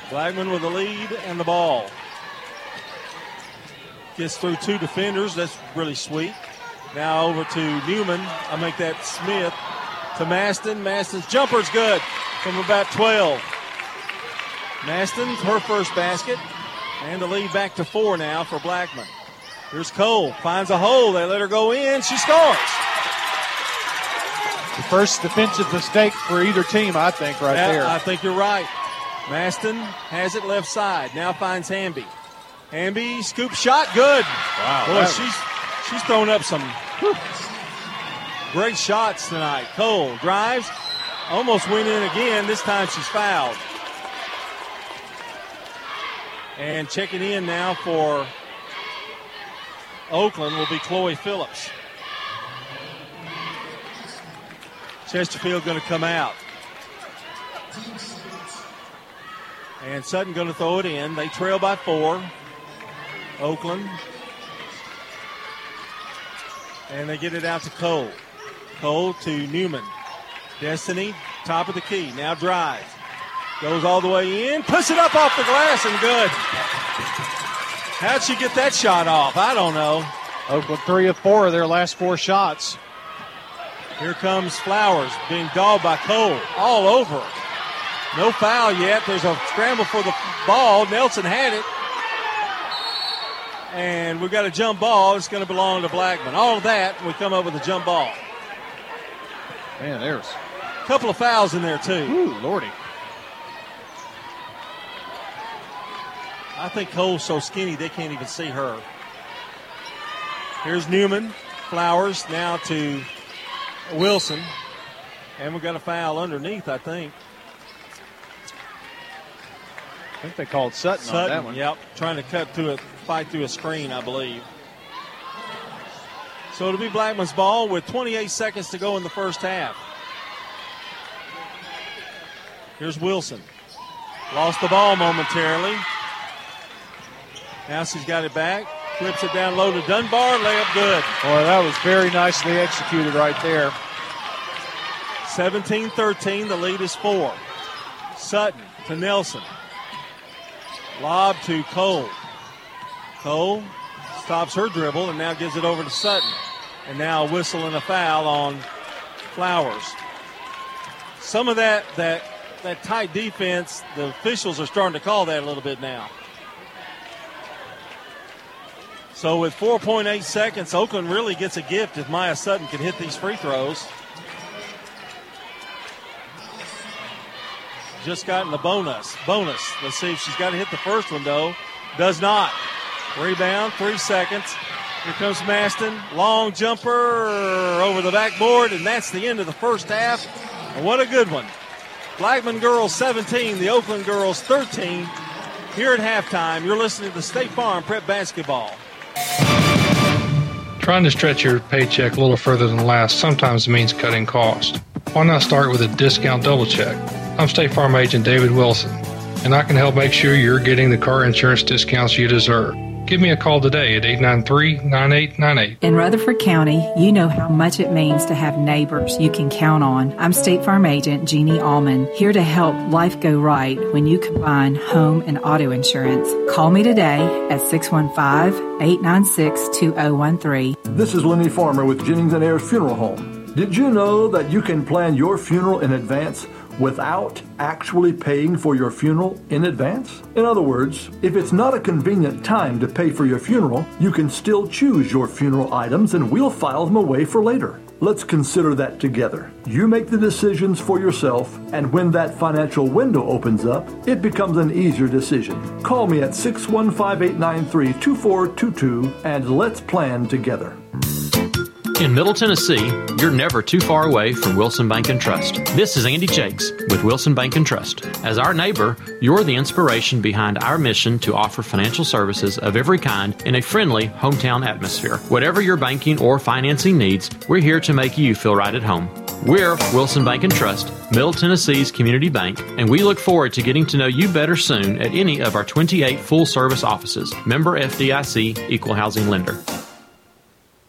Blackman with the lead and the ball. Gets through two defenders. That's really sweet. Now over to Newman. I make that Smith to Maston. Maston's jumper's good from about 12. Maston, her first basket. And the lead back to four now for Blackman. Here's Cole. Finds a hole. They let her go in. She scores. The first defensive mistake for either team, I think, right yeah, there. I think you're right. Maston has it left side. Now finds Hamby. Hamby scoop shot, good. Wow, boy, she's she's thrown up some whew, [laughs] great shots tonight. Cole drives, almost went in again. This time she's fouled. And checking in now for Oakland will be Chloe Phillips. Chesterfield going to come out. And Sutton going to throw it in. They trail by four. Oakland. And they get it out to Cole. Cole to Newman. Destiny, top of the key. Now drives. Goes all the way in. Puts it up off the glass and good. How'd she get that shot off? I don't know. Oakland three of four of their last four shots. Here comes Flowers being dogged by Cole all over. No foul yet. There's a scramble for the ball. Nelson had it. And we've got a jump ball. It's going to belong to Blackman. All of that, we come up with a jump ball. Man, there's a couple of fouls in there, too. Ooh, Lordy. I think Cole's so skinny they can't even see her. Here's Newman. Flowers now to Wilson. And we've got a foul underneath, I think. I think they called Sutton, Sutton on that one. Yep, trying to cut through a fight through a screen, I believe. So it'll be Blackman's ball with 28 seconds to go in the first half. Here's Wilson. Lost the ball momentarily. Now she's got it back. Flips it down low to Dunbar. Layup good. Boy, that was very nicely executed right there. 17 13. The lead is four. Sutton to Nelson. Lob to Cole. Cole stops her dribble and now gives it over to Sutton. And now and a foul on Flowers. Some of that that that tight defense, the officials are starting to call that a little bit now. So with 4.8 seconds, Oakland really gets a gift if Maya Sutton can hit these free throws. Just gotten the bonus. Bonus. Let's see if she's got to hit the first one though. Does not. Rebound, three seconds. Here comes Maston. Long jumper over the backboard, and that's the end of the first half. And what a good one. Blackman girls 17, the Oakland girls 13. Here at halftime, you're listening to State Farm Prep Basketball. Trying to stretch your paycheck a little further than last sometimes means cutting costs. Why not start with a discount double check? I'm State Farm agent David Wilson, and I can help make sure you're getting the car insurance discounts you deserve. Give me a call today at 893 9898. In Rutherford County, you know how much it means to have neighbors you can count on. I'm State Farm agent Jeannie Allman, here to help life go right when you combine home and auto insurance. Call me today at 615 896 2013. This is Lenny Farmer with Jennings and Ayers Funeral Home. Did you know that you can plan your funeral in advance? Without actually paying for your funeral in advance? In other words, if it's not a convenient time to pay for your funeral, you can still choose your funeral items and we'll file them away for later. Let's consider that together. You make the decisions for yourself, and when that financial window opens up, it becomes an easier decision. Call me at 615 893 2422 and let's plan together. In Middle Tennessee, you're never too far away from Wilson Bank and Trust. This is Andy Jakes with Wilson Bank and Trust. As our neighbor, you're the inspiration behind our mission to offer financial services of every kind in a friendly hometown atmosphere. Whatever your banking or financing needs, we're here to make you feel right at home. We're Wilson Bank and Trust, Middle Tennessee's community bank, and we look forward to getting to know you better soon at any of our 28 full service offices. Member FDIC, Equal Housing Lender.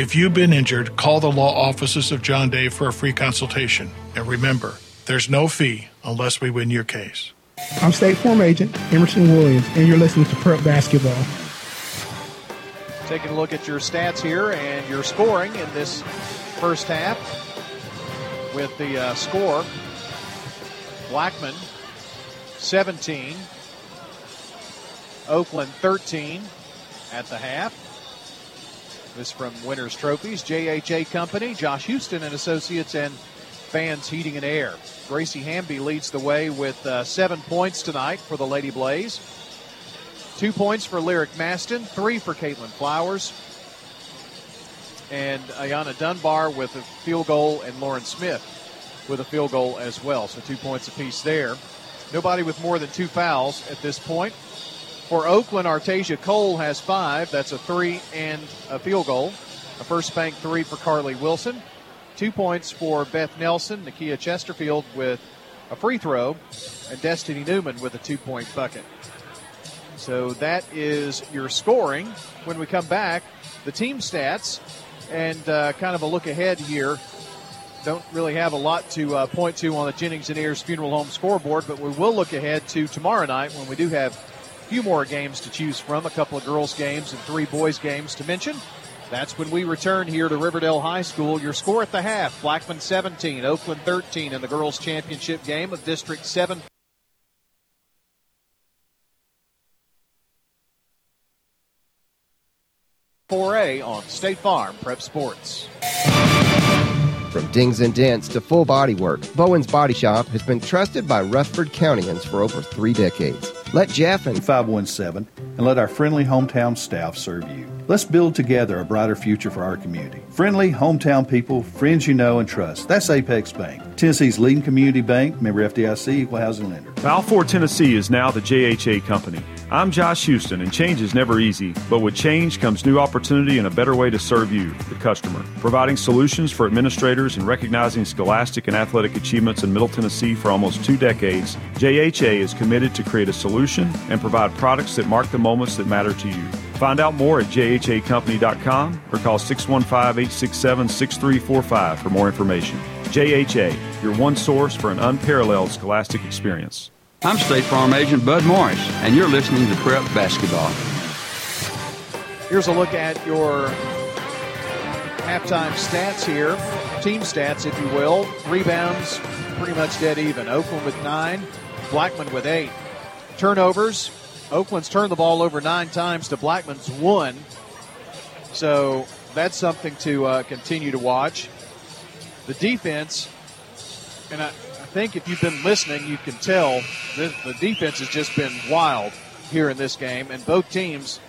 If you've been injured, call the law offices of John Day for a free consultation. And remember, there's no fee unless we win your case. I'm State Farm Agent Emerson Williams, and you're listening to Prep Basketball. Taking a look at your stats here and your scoring in this first half with the uh, score Blackman 17, Oakland 13 at the half. This from Winners Trophies, JHA Company, Josh Houston and Associates, and Fans Heating and Air. Gracie Hamby leads the way with uh, seven points tonight for the Lady Blaze. Two points for Lyric Maston, three for Caitlin Flowers, and Ayana Dunbar with a field goal, and Lauren Smith with a field goal as well. So two points apiece there. Nobody with more than two fouls at this point. For Oakland, Artasia Cole has five. That's a three and a field goal. A first bank three for Carly Wilson. Two points for Beth Nelson, Nakia Chesterfield with a free throw, and Destiny Newman with a two point bucket. So that is your scoring. When we come back, the team stats and uh, kind of a look ahead here. Don't really have a lot to uh, point to on the Jennings and Ayers Funeral Home scoreboard, but we will look ahead to tomorrow night when we do have few more games to choose from, a couple of girls' games and three boys' games to mention. That's when we return here to Riverdale High School. Your score at the half Blackman 17, Oakland 13 in the girls' championship game of District 7. Four A on State Farm Prep Sports. From dings and dents to full body work, Bowen's Body Shop has been trusted by Rutherford Countyans for over three decades. Let Jeff and 517 and let our friendly hometown staff serve you. Let's build together a brighter future for our community. Friendly hometown people, friends you know and trust. That's Apex Bank, Tennessee's leading community bank, member FDIC, equal housing lender. Balfour, Tennessee is now the JHA company. I'm Josh Houston, and change is never easy, but with change comes new opportunity and a better way to serve you, the customer. Providing solutions for administrators and recognizing scholastic and athletic achievements in Middle Tennessee for almost two decades, JHA is committed to create a solution and provide products that mark the moments that matter to you. Find out more at jhacompany.com or call 615 867 6345 for more information. JHA, your one source for an unparalleled scholastic experience. I'm State Farm Agent Bud Morris, and you're listening to Prep Basketball. Here's a look at your halftime stats here, team stats, if you will. Rebounds, pretty much dead even. Oakland with nine, Blackman with eight. Turnovers, Oakland's turned the ball over nine times to Blackman's one. So that's something to uh, continue to watch. The defense, and I, I think if you've been listening, you can tell the, the defense has just been wild here in this game, and both teams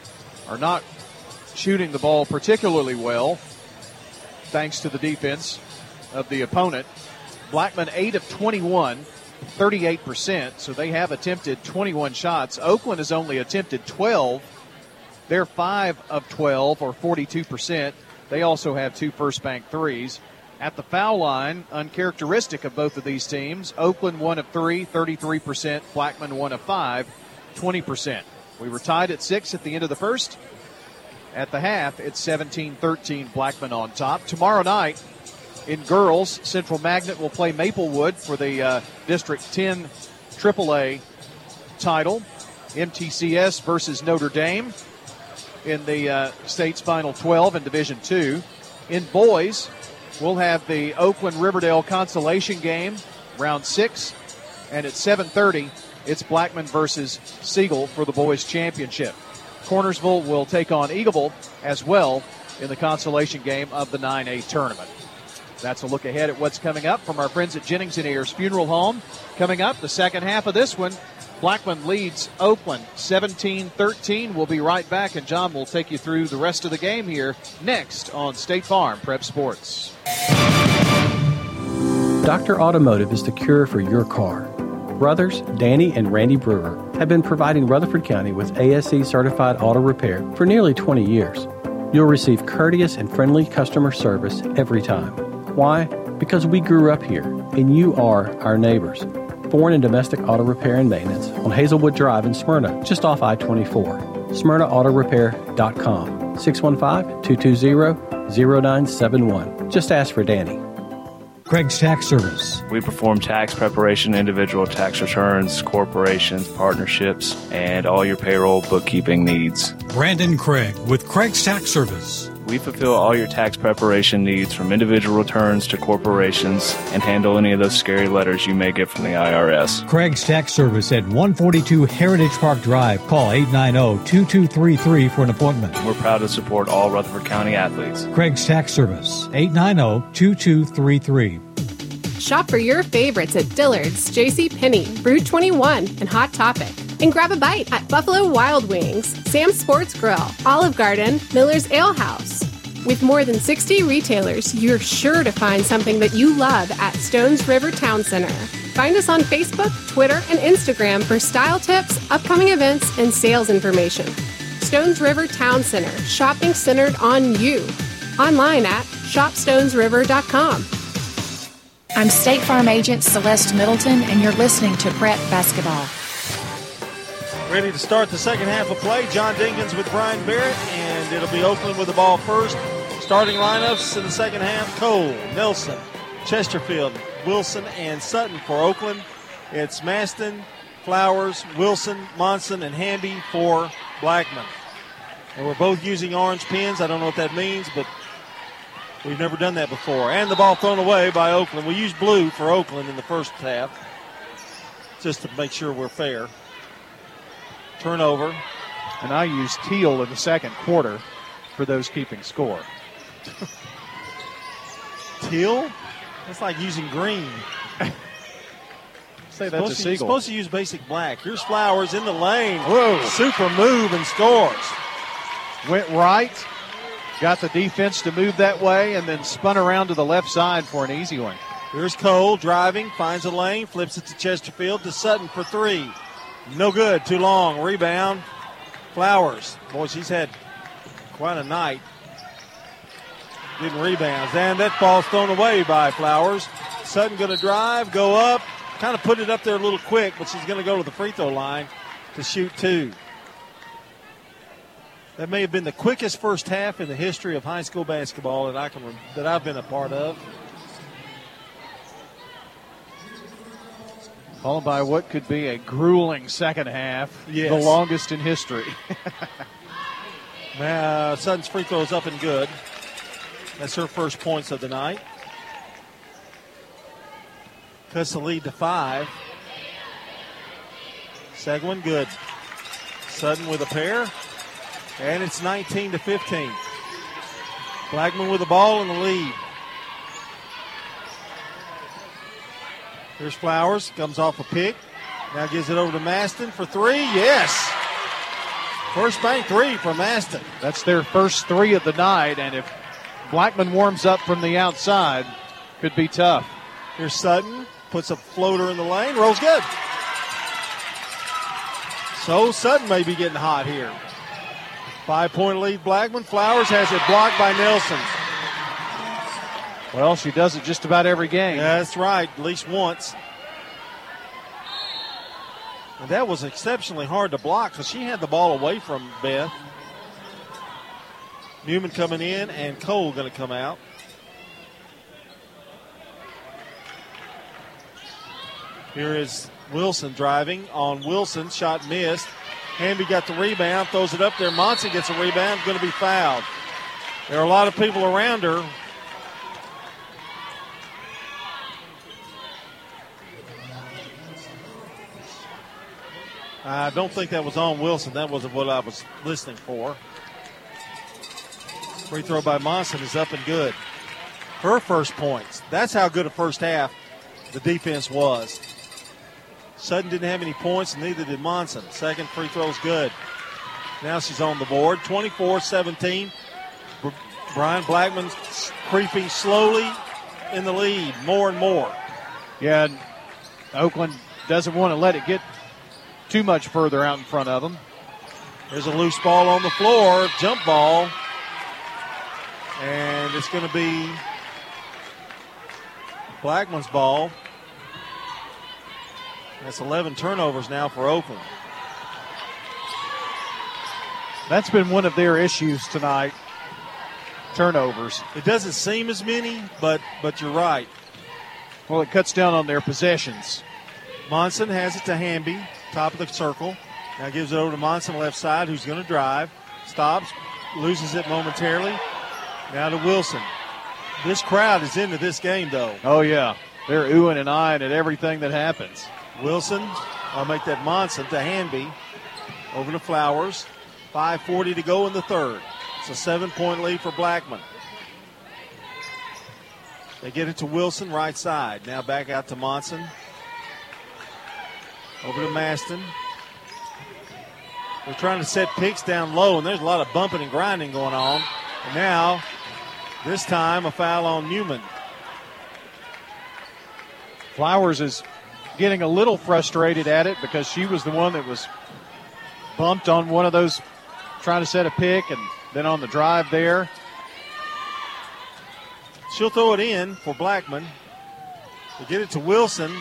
are not shooting the ball particularly well, thanks to the defense of the opponent. Blackman 8 of 21, 38%, so they have attempted 21 shots. Oakland has only attempted 12. They're 5 of 12, or 42%. They also have two first bank threes. At the foul line, uncharacteristic of both of these teams, Oakland 1 of 3, 33%, Blackman 1 of 5, 20%. We were tied at 6 at the end of the first. At the half, it's 17 13, Blackman on top. Tomorrow night, in girls, Central Magnet will play Maplewood for the uh, District 10 AAA title. MTCS versus Notre Dame in the uh, state's final 12 in Division 2. In boys, we'll have the Oakland Riverdale consolation game, round six, and at 7:30, it's Blackman versus Siegel for the boys championship. Cornersville will take on Eagleville as well in the consolation game of the 9A tournament. That's a look ahead at what's coming up from our friends at Jennings and Ayers Funeral Home. Coming up, the second half of this one, Blackman leads Oakland 17 13. We'll be right back, and John will take you through the rest of the game here next on State Farm Prep Sports. Dr. Automotive is the cure for your car. Brothers Danny and Randy Brewer have been providing Rutherford County with ASE certified auto repair for nearly 20 years. You'll receive courteous and friendly customer service every time. Why? Because we grew up here, and you are our neighbors. Born and domestic auto repair and maintenance on Hazelwood Drive in Smyrna, just off I 24. SmyrnaAutorepair.com. 615 220 0971. Just ask for Danny. Craig's Tax Service. We perform tax preparation, individual tax returns, corporations, partnerships, and all your payroll bookkeeping needs. Brandon Craig with Craig's Tax Service. We fulfill all your tax preparation needs from individual returns to corporations and handle any of those scary letters you may get from the IRS. Craig's Tax Service at 142 Heritage Park Drive. Call 890-2233 for an appointment. We're proud to support all Rutherford County athletes. Craig's Tax Service, 890-2233. Shop for your favorites at Dillard's, J.C. Penney, Rue21, and Hot Topic. And grab a bite at Buffalo Wild Wings, Sam's Sports Grill, Olive Garden, Miller's Ale House. With more than 60 retailers, you're sure to find something that you love at Stones River Town Center. Find us on Facebook, Twitter, and Instagram for style tips, upcoming events, and sales information. Stones River Town Center, shopping centered on you. Online at shopstonesriver.com. I'm State Farm Agent Celeste Middleton, and you're listening to Prep Basketball. Ready to start the second half of play. John Dinkins with Brian Barrett, and it'll be Oakland with the ball first. Starting lineups in the second half Cole, Nelson, Chesterfield, Wilson, and Sutton for Oakland. It's Maston, Flowers, Wilson, Monson, and Hamby for Blackman. And we're both using orange pins. I don't know what that means, but we've never done that before. And the ball thrown away by Oakland. We used blue for Oakland in the first half, just to make sure we're fair. Turnover. And I used teal in the second quarter for those keeping score. [laughs] Teal? That's like using green. Say that's supposed a to, seagull. supposed to use basic black. Here's Flowers in the lane. Whoa. Super move and scores. Went right, got the defense to move that way, and then spun around to the left side for an easy one. Here's Cole driving, finds a lane, flips it to Chesterfield to Sutton for three. No good, too long. Rebound. Flowers. Boy, she's had quite a night. Getting rebounds. And that ball's thrown away by Flowers. Sutton going to drive, go up, kind of put it up there a little quick, but she's going to go to the free throw line to shoot two. That may have been the quickest first half in the history of high school basketball that I can that I've been a part of. Followed by what could be a grueling second half, Yes. the longest in history. [laughs] Uh, Sutton's free throw is up and good. That's her first points of the night. Cuts the lead to five. Seguin good. Sutton with a pair. And it's 19 to 15. Blackman with the ball in the lead. Here's Flowers. Comes off a pick. Now gives it over to Maston for three. Yes. First bank three for Maston. That's their first three of the night, and if Blackman warms up from the outside, could be tough. Here's Sutton. Puts a floater in the lane. Rolls good. So Sutton may be getting hot here. Five point lead, Blackman. Flowers has it blocked by Nelson. Well, she does it just about every game. That's right, at least once. And that was exceptionally hard to block because she had the ball away from Beth. Newman coming in and Cole going to come out. Here is Wilson driving on Wilson. Shot missed. Hamby got the rebound, throws it up there. Monson gets a rebound, going to be fouled. There are a lot of people around her. I don't think that was on Wilson. That wasn't what I was listening for. Free throw by Monson is up and good. Her first points. That's how good a first half the defense was. Sutton didn't have any points, and neither did Monson. Second free throw is good. Now she's on the board. 24 17. Brian Blackman creeping slowly in the lead more and more. Yeah, and Oakland doesn't want to let it get too much further out in front of them. There's a loose ball on the floor, jump ball. And it's going to be Blackman's ball. That's 11 turnovers now for Oakland. That's been one of their issues tonight. Turnovers. It doesn't seem as many, but but you're right. Well, it cuts down on their possessions. Monson has it to Hamby, top of the circle. Now gives it over to Monson, left side, who's going to drive. Stops, loses it momentarily. Now to Wilson. This crowd is into this game, though. Oh, yeah. They're oohing and eyeing at everything that happens. Wilson, I'll make that Monson to Hamby. Over to Flowers. 5.40 to go in the third. It's a seven point lead for Blackman. They get it to Wilson, right side. Now back out to Monson. Over to Maston. They're trying to set picks down low, and there's a lot of bumping and grinding going on. And now, this time, a foul on Newman. Flowers is getting a little frustrated at it because she was the one that was bumped on one of those trying to set a pick and then on the drive there. She'll throw it in for Blackman. They get it to Wilson.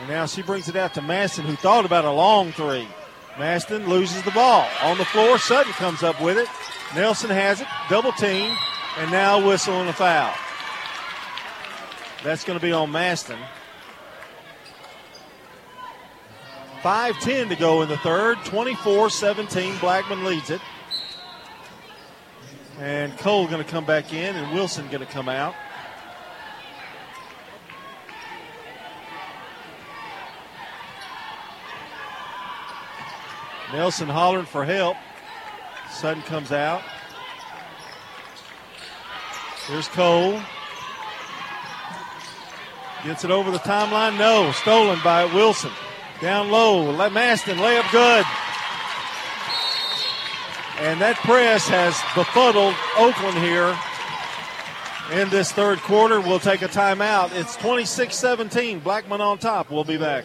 And now she brings it out to Maston, who thought about a long three. Maston loses the ball. On the floor, Sutton comes up with it. Nelson has it, double team, and now whistling a foul. That's going to be on Maston. 5.10 to go in the third. 24 17. Blackman leads it. And Cole going to come back in, and Wilson going to come out. Nelson hollering for help. Sutton comes out. Here's Cole. Gets it over the timeline. No. Stolen by Wilson. Down low. Maston layup good. And that press has befuddled Oakland here in this third quarter. We'll take a timeout. It's 26 17. Blackman on top. We'll be back.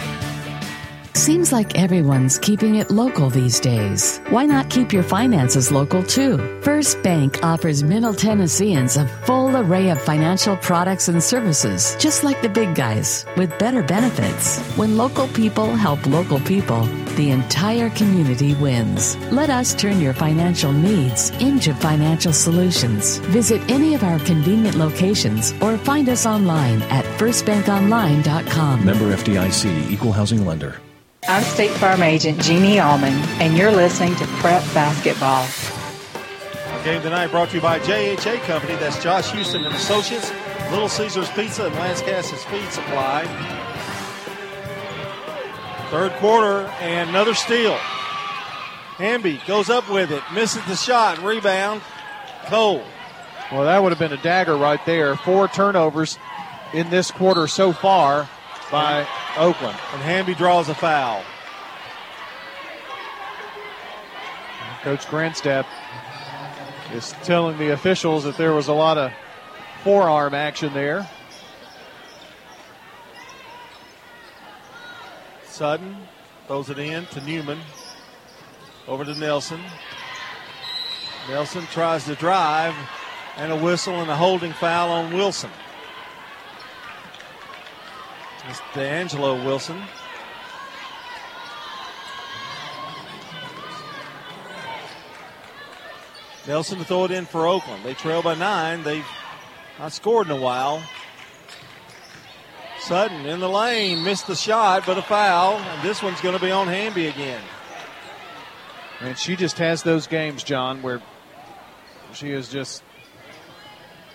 Seems like everyone's keeping it local these days. Why not keep your finances local too? First Bank offers Middle Tennesseans a full array of financial products and services, just like the big guys, with better benefits. When local people help local people, the entire community wins. Let us turn your financial needs into financial solutions. Visit any of our convenient locations or find us online at firstbankonline.com. Member FDIC, Equal Housing Lender. I'm State Farm Agent Jeannie Allman, and you're listening to Prep Basketball. Our game tonight brought to you by JHA Company. That's Josh Houston and Associates, Little Caesars Pizza, and Lance Cass's Feed Supply. Third quarter, and another steal. Hamby goes up with it, misses the shot, rebound. Cole. Well, that would have been a dagger right there. Four turnovers in this quarter so far by Oakland. And Hamby draws a foul. Coach Grandstaff is telling the officials that there was a lot of forearm action there. Sutton throws it in to Newman. Over to Nelson. Nelson tries to drive, and a whistle and a holding foul on Wilson. It's D'Angelo Wilson. Nelson to throw it in for Oakland. They trail by nine. They've not scored in a while. Sutton in the lane, missed the shot, but a foul. And this one's going to be on Hamby again. And she just has those games, John, where she is just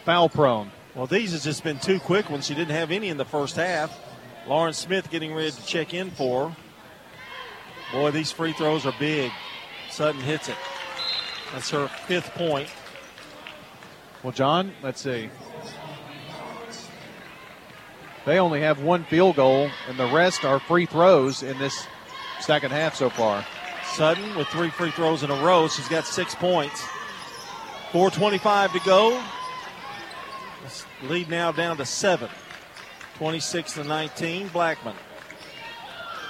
foul prone. Well, these has just been too quick when she didn't have any in the first half. Lauren Smith getting ready to check in for. Boy, these free throws are big. Sutton hits it. That's her fifth point. Well, John, let's see. They only have one field goal, and the rest are free throws in this second half so far. Sutton with three free throws in a row. She's got six points. 4.25 to go. Lead now down to seven. 26 to 19, Blackman.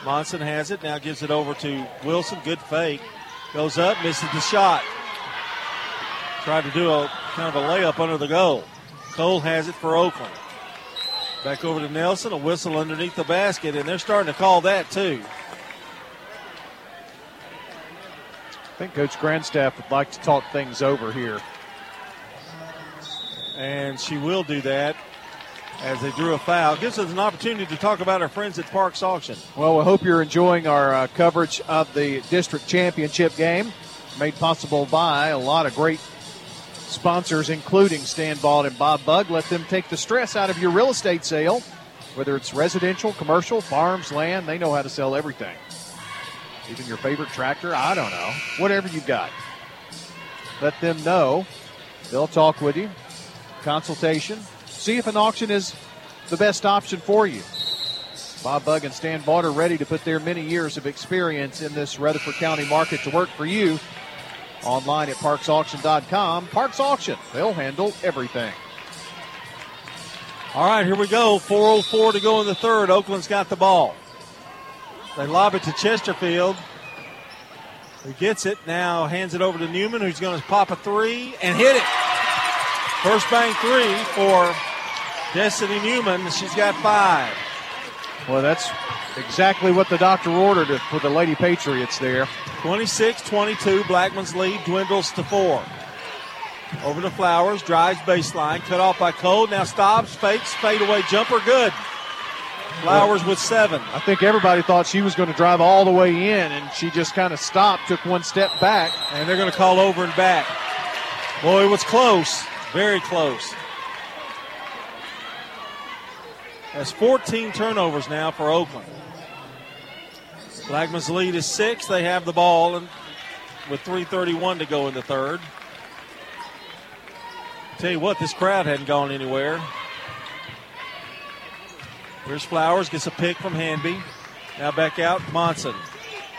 Monson has it, now gives it over to Wilson. Good fake. Goes up, misses the shot. Tried to do a kind of a layup under the goal. Cole has it for Oakland. Back over to Nelson, a whistle underneath the basket, and they're starting to call that too. I think Coach Grandstaff would like to talk things over here. And she will do that as they drew a foul. Gives us an opportunity to talk about our friends at Parks Auction. Well, we hope you're enjoying our uh, coverage of the district championship game, made possible by a lot of great sponsors, including Stan Bald and Bob Bug. Let them take the stress out of your real estate sale, whether it's residential, commercial, farms, land. They know how to sell everything. Even your favorite tractor, I don't know. Whatever you've got. Let them know. They'll talk with you. Consultation. See if an auction is the best option for you. Bob Bug and Stan Bald are ready to put their many years of experience in this Rutherford County market to work for you. Online at parksauction.com. Parks Auction, they'll handle everything. All right, here we go. 4.04 to go in the third. Oakland's got the ball. They lob it to Chesterfield. He gets it. Now hands it over to Newman, who's going to pop a three and hit it. First Bank three for Destiny Newman. She's got five. Well, that's exactly what the doctor ordered for the Lady Patriots there. 26 22. Blackman's lead dwindles to four. Over to Flowers, drives baseline, cut off by Cole. Now stops, fakes, fadeaway jumper, good. Flowers with seven. I think everybody thought she was going to drive all the way in, and she just kind of stopped, took one step back. And they're going to call over and back. Boy, it was close, very close. That's 14 turnovers now for Oakland. Blackman's lead is six. They have the ball and with 3.31 to go in the third. Tell you what, this crowd hadn't gone anywhere. Here's Flowers, gets a pick from Hamby. Now back out, Monson.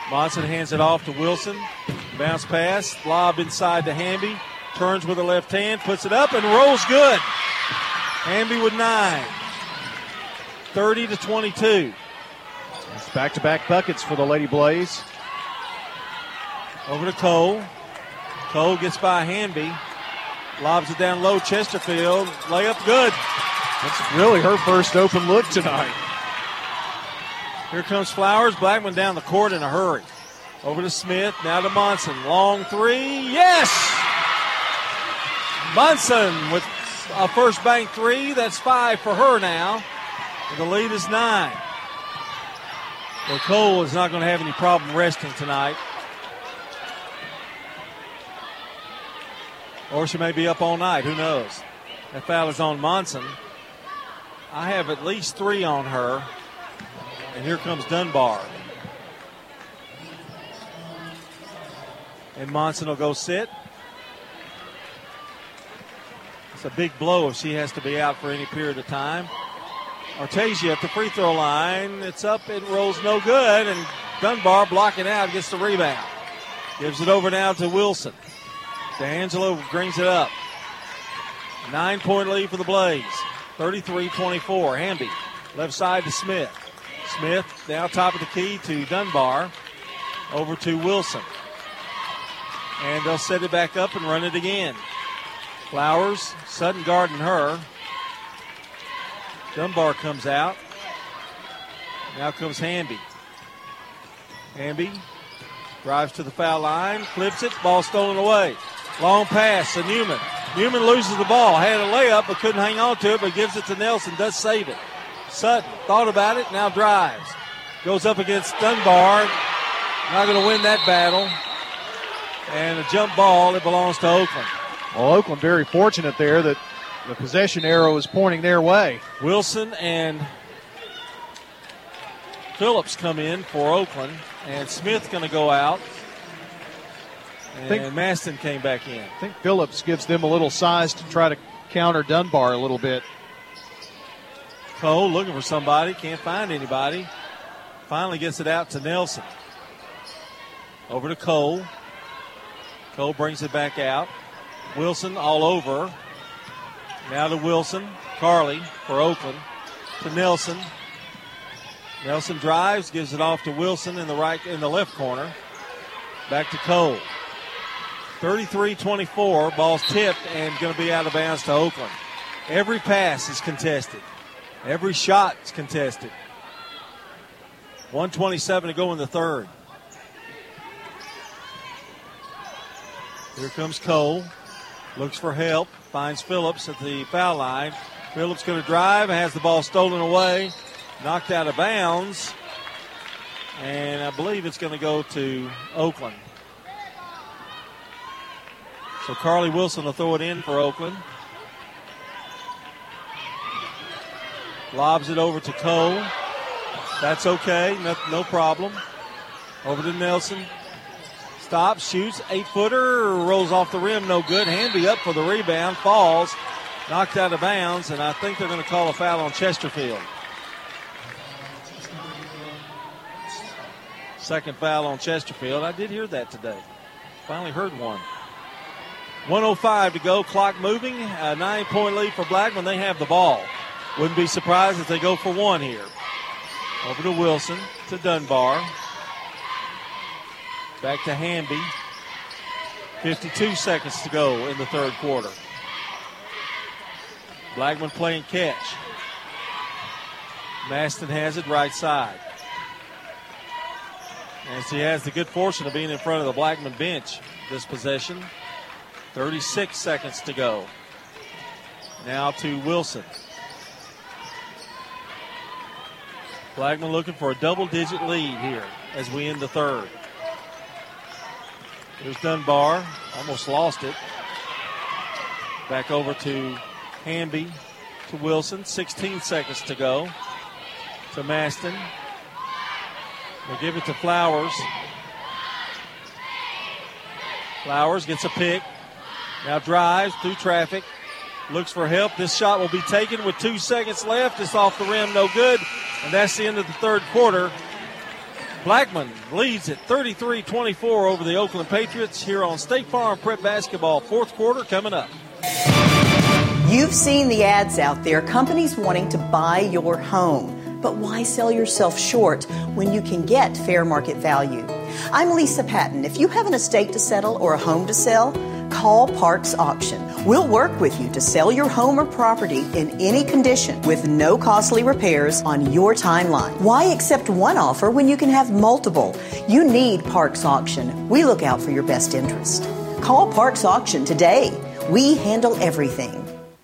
Monson hands it off to Wilson. Bounce pass, lob inside to Hamby. Turns with the left hand, puts it up, and rolls good. Hamby with nine. 30 to 22. It's back to back buckets for the Lady Blaze. Over to Cole. Cole gets by Hamby. Lobs it down low, Chesterfield. Layup good. That's really her first open look tonight. Here comes Flowers. Blackman down the court in a hurry. Over to Smith. Now to Monson. Long three. Yes! Monson with a first bank three. That's five for her now. The lead is nine. Well, Cole is not going to have any problem resting tonight. Or she may be up all night. Who knows? That foul is on Monson. I have at least three on her. And here comes Dunbar. And Monson will go sit. It's a big blow if she has to be out for any period of time. Artasia at the free throw line. It's up, it rolls no good, and Dunbar blocking out gets the rebound. Gives it over now to Wilson. D'Angelo brings it up. Nine point lead for the Blaze. 33 24. Hamby, left side to Smith. Smith now top of the key to Dunbar. Over to Wilson. And they'll set it back up and run it again. Flowers, Sutton guarding her. Dunbar comes out. Now comes Hamby. Hamby drives to the foul line, flips it, ball stolen away. Long pass to Newman. Newman loses the ball. Had a layup, but couldn't hang on to it, but gives it to Nelson. Does save it. Sutton thought about it, now drives. Goes up against Dunbar. Not going to win that battle. And a jump ball, it belongs to Oakland. Well, Oakland very fortunate there that the possession arrow is pointing their way. Wilson and Phillips come in for Oakland, and Smith going to go out. And think, Maston came back in. I think Phillips gives them a little size to try to counter Dunbar a little bit. Cole looking for somebody, can't find anybody. Finally gets it out to Nelson. Over to Cole. Cole brings it back out. Wilson all over. Now to Wilson. Carly for Oakland. to Nelson. Nelson drives, gives it off to Wilson in the right in the left corner. Back to Cole. 33-24, ball's tipped and going to be out of bounds to Oakland. Every pass is contested. Every shot is contested. 127 to go in the third. Here comes Cole. Looks for help. Finds Phillips at the foul line. Phillips going to drive. Has the ball stolen away. Knocked out of bounds. And I believe it's going to go to Oakland. So Carly Wilson will throw it in for Oakland. Lobs it over to Cole. That's okay. No, no problem. Over to Nelson. Stops, shoots, eight footer, rolls off the rim, no good. Hamby up for the rebound, falls, knocked out of bounds, and I think they're going to call a foul on Chesterfield. Second foul on Chesterfield. I did hear that today. Finally heard one. 105 to go, clock moving. A nine point lead for Blackman. They have the ball. Wouldn't be surprised if they go for one here. Over to Wilson, to Dunbar. Back to Hamby. 52 seconds to go in the third quarter. Blackman playing catch. Maston has it right side. And she has the good fortune of being in front of the Blackman bench this possession. 36 seconds to go. Now to Wilson. Blackman looking for a double digit lead here as we end the third. Here's Dunbar. Almost lost it. Back over to Hamby to Wilson. 16 seconds to go. To Maston. They give it to Flowers. Flowers gets a pick. Now drives through traffic. Looks for help. This shot will be taken with two seconds left. It's off the rim, no good. And that's the end of the third quarter. Blackman leads at 33 24 over the Oakland Patriots here on State Farm Prep Basketball. Fourth quarter coming up. You've seen the ads out there, companies wanting to buy your home. But why sell yourself short when you can get fair market value? I'm Lisa Patton. If you have an estate to settle or a home to sell, call Parks Auction. We'll work with you to sell your home or property in any condition with no costly repairs on your timeline. Why accept one offer when you can have multiple? You need Parks Auction. We look out for your best interest. Call Parks Auction today. We handle everything.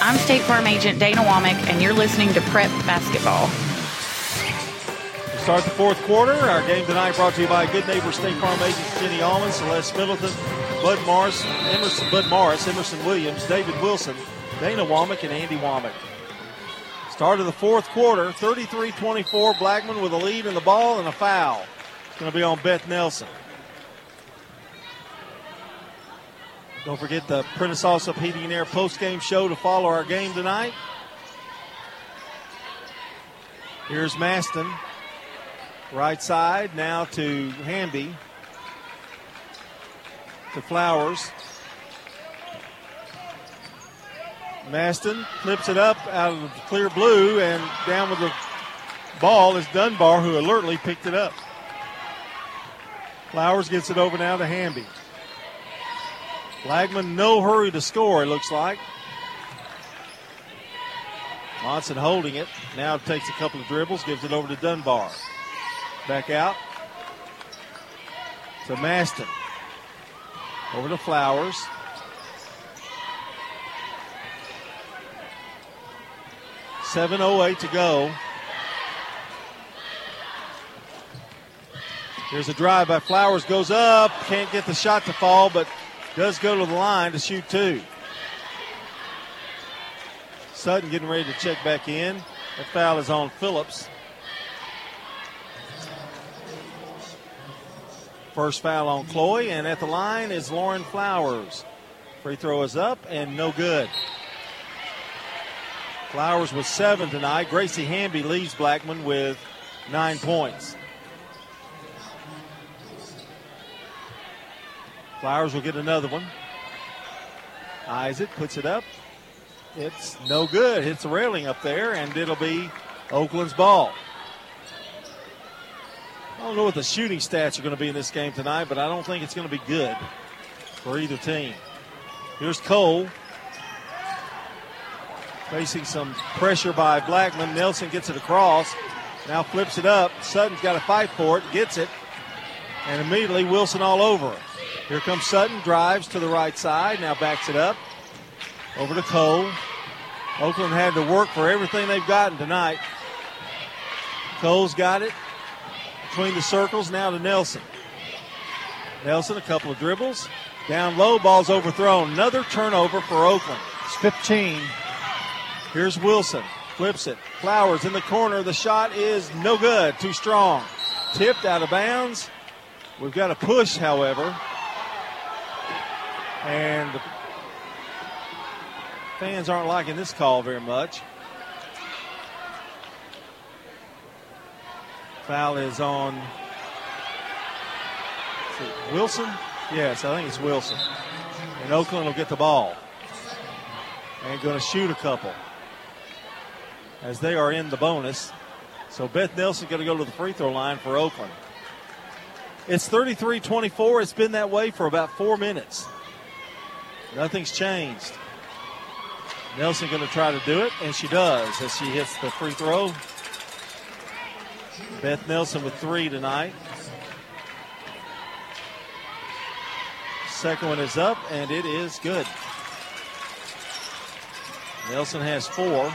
I'm State Farm Agent Dana Womack, and you're listening to Prep Basketball. We start the fourth quarter. Our game tonight brought to you by Good Neighbor State Farm agents Jenny Allman, Celeste Middleton, Bud Morris, Emerson, Bud Morris, Emerson Williams, David Wilson, Dana Womack, and Andy Womack. Start of the fourth quarter, 33-24. Blackman with a lead in the ball and a foul. It's going to be on Beth Nelson. Don't forget the Prentice Allsup Heating and Air post-game show to follow our game tonight. Here's Maston. Right side now to Hamby. To Flowers. Maston flips it up out of the clear blue and down with the ball is Dunbar who alertly picked it up. Flowers gets it over now to Hamby. Blackman, no hurry to score, it looks like. Monson holding it. Now takes a couple of dribbles, gives it over to Dunbar. Back out to Maston. Over to Flowers. Seven oh eight to go. Here's a drive by Flowers, goes up, can't get the shot to fall, but does go to the line to shoot two. Sutton getting ready to check back in. That foul is on Phillips. First foul on Chloe, and at the line is Lauren Flowers. Free throw is up and no good. Flowers with seven tonight. Gracie Hamby leads Blackman with nine points. Flowers will get another one. Isaac puts it up. It's no good. Hits the railing up there, and it'll be Oakland's ball. I don't know what the shooting stats are going to be in this game tonight, but I don't think it's going to be good for either team. Here's Cole. Facing some pressure by Blackman. Nelson gets it across. Now flips it up. Sutton's got to fight for it, gets it, and immediately Wilson all over. Here comes Sutton, drives to the right side, now backs it up. Over to Cole. Oakland had to work for everything they've gotten tonight. Cole's got it between the circles, now to Nelson. Nelson, a couple of dribbles. Down low, ball's overthrown. Another turnover for Oakland. It's 15. Here's Wilson. Flips it. Flowers in the corner. The shot is no good. Too strong. Tipped out of bounds. We've got a push, however. And the fans aren't liking this call very much. Foul is on is Wilson. Yes, I think it's Wilson. And Oakland will get the ball. And going to shoot a couple. As they are in the bonus. So Beth Nelson going to go to the free throw line for Oakland. It's 33 24. It's been that way for about four minutes. Nothing's changed. Nelson going to try to do it, and she does as she hits the free throw. Beth Nelson with three tonight. Second one is up, and it is good. Nelson has four.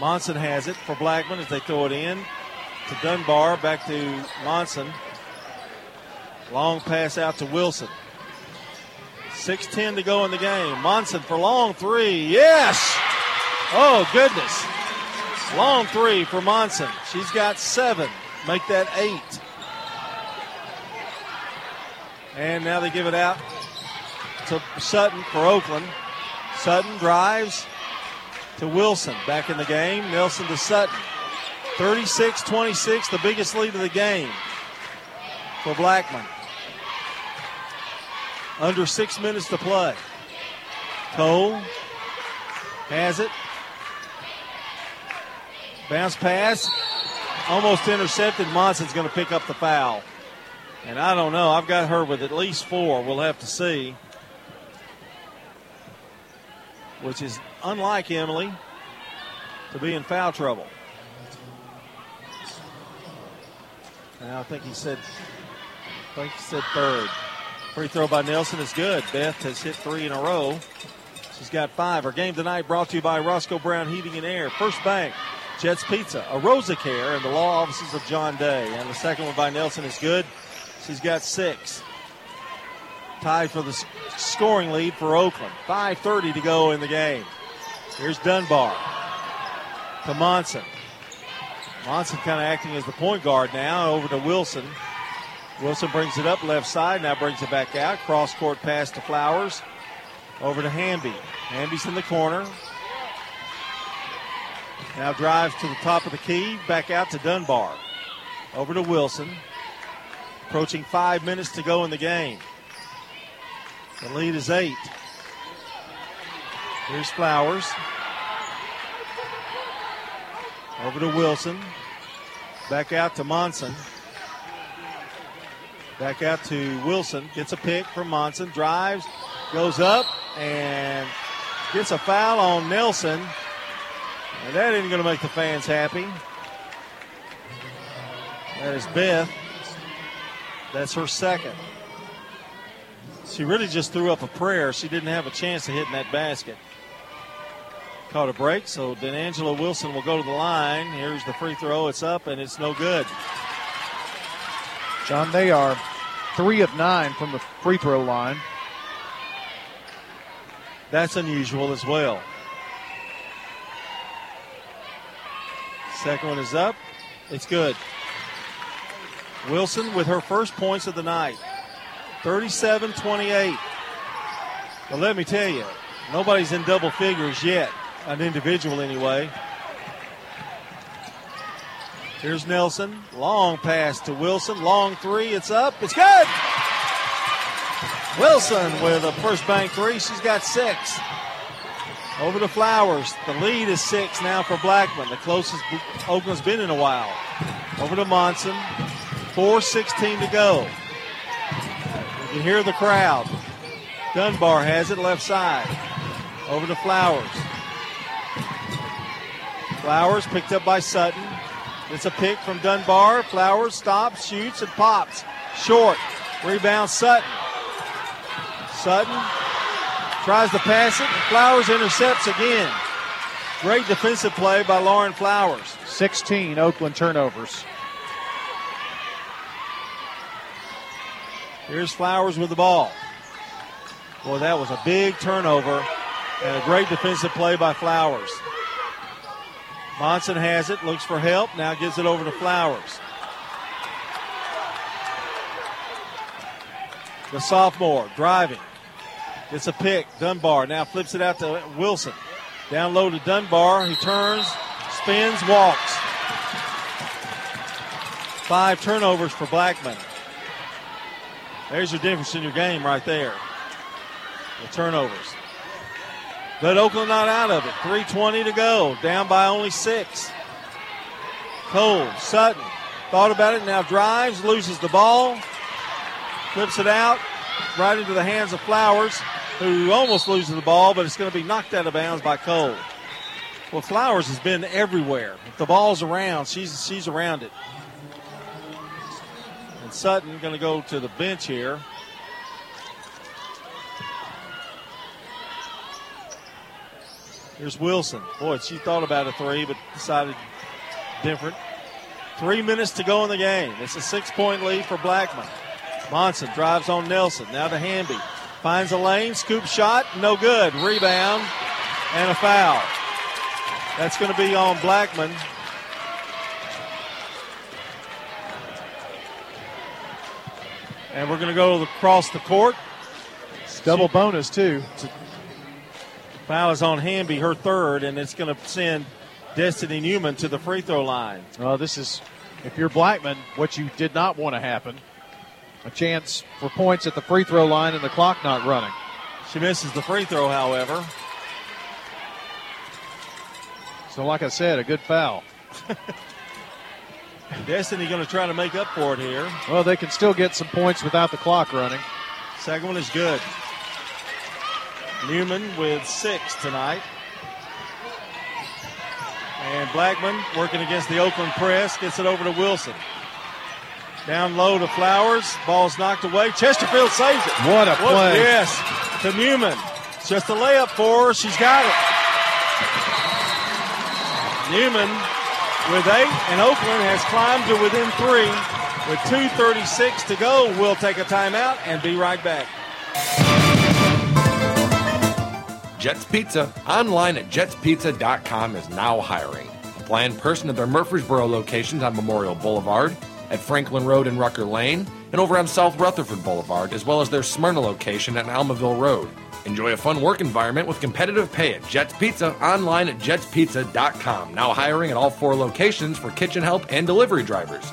Monson has it for Blackman as they throw it in to Dunbar, back to Monson. Long pass out to Wilson. 6.10 to go in the game. Monson for long three. Yes! Oh, goodness. Long three for Monson. She's got seven. Make that eight. And now they give it out to Sutton for Oakland. Sutton drives to Wilson. Back in the game. Nelson to Sutton. 36 26, the biggest lead of the game for Blackman. Under six minutes to play. Cole has it. Bounce pass. Almost intercepted. Monson's going to pick up the foul. And I don't know. I've got her with at least four. We'll have to see. Which is unlike Emily to be in foul trouble. Now I think he said I think he said third. Free throw by Nelson is good. Beth has hit three in a row. She's got five. Our game tonight brought to you by Roscoe Brown Heating and Air, First Bank, Jets Pizza, Arosa Care, and the law offices of John Day. And the second one by Nelson is good. She's got six. Tied for the scoring lead for Oakland. 5.30 to go in the game. Here's Dunbar to Monson. Monson kind of acting as the point guard now. Over to Wilson. Wilson brings it up left side, now brings it back out. Cross court pass to Flowers. Over to Hamby. Hamby's in the corner. Now drives to the top of the key, back out to Dunbar. Over to Wilson. Approaching five minutes to go in the game. The lead is eight. Here's Flowers. Over to Wilson. Back out to Monson. Back out to Wilson. Gets a pick from Monson. Drives. Goes up and gets a foul on Nelson. And that isn't going to make the fans happy. That is Beth. That's her second. She really just threw up a prayer. She didn't have a chance of hitting that basket. Caught a break, so D'Angelo Wilson will go to the line. Here's the free throw. It's up, and it's no good. John, they are three of nine from the free throw line. That's unusual as well. Second one is up. It's good. Wilson with her first points of the night 37 28. But let me tell you, nobody's in double figures yet, an individual anyway. Here's Nelson. Long pass to Wilson. Long three. It's up. It's good. Wilson with a first bank three. She's got six. Over to Flowers. The lead is six now for Blackman. The closest Oakland's been in a while. Over to Monson. 4.16 to go. You can hear the crowd. Dunbar has it left side. Over to Flowers. Flowers picked up by Sutton. It's a pick from Dunbar. Flowers stops, shoots, and pops. Short. Rebound Sutton. Sutton tries to pass it. Flowers intercepts again. Great defensive play by Lauren Flowers. 16 Oakland turnovers. Here's Flowers with the ball. Boy, that was a big turnover and a great defensive play by Flowers. Monson has it, looks for help, now gives it over to Flowers. The sophomore driving. It's a pick. Dunbar now flips it out to Wilson. Down low to Dunbar. He turns, spins, walks. Five turnovers for Blackman. There's your difference in your game right there. The turnovers. But Oakland not out of it. 3.20 to go. Down by only six. Cole, Sutton thought about it, now drives, loses the ball, flips it out right into the hands of Flowers, who almost loses the ball, but it's going to be knocked out of bounds by Cole. Well, Flowers has been everywhere. If the ball's around, she's she's around it. And Sutton going to go to the bench here. Here's Wilson. Boy, she thought about a three, but decided different. Three minutes to go in the game. It's a six point lead for Blackman. Monson drives on Nelson. Now to Hamby. Finds a lane. Scoop shot. No good. Rebound and a foul. That's going to be on Blackman. And we're going to go across the court. Double bonus, too. Foul is on Hamby, her third, and it's going to send Destiny Newman to the free throw line. Well, this is, if you're Blackman, what you did not want to happen. A chance for points at the free throw line and the clock not running. She misses the free throw, however. So, like I said, a good foul. [laughs] Destiny going to try to make up for it here. Well, they can still get some points without the clock running. Second one is good. Newman with six tonight. And Blackman working against the Oakland press gets it over to Wilson. Down low to Flowers. Ball's knocked away. Chesterfield saves it. What a play. yes. To Newman. It's just a layup for her. She's got it. Newman with eight, and Oakland has climbed to within three. With 2.36 to go, we'll take a timeout and be right back. Jets Pizza, online at jetspizza.com, is now hiring. Apply in person at their Murfreesboro locations on Memorial Boulevard, at Franklin Road and Rucker Lane, and over on South Rutherford Boulevard, as well as their Smyrna location at Almaville Road. Enjoy a fun work environment with competitive pay at Jets Pizza, online at jetspizza.com. Now hiring at all four locations for kitchen help and delivery drivers.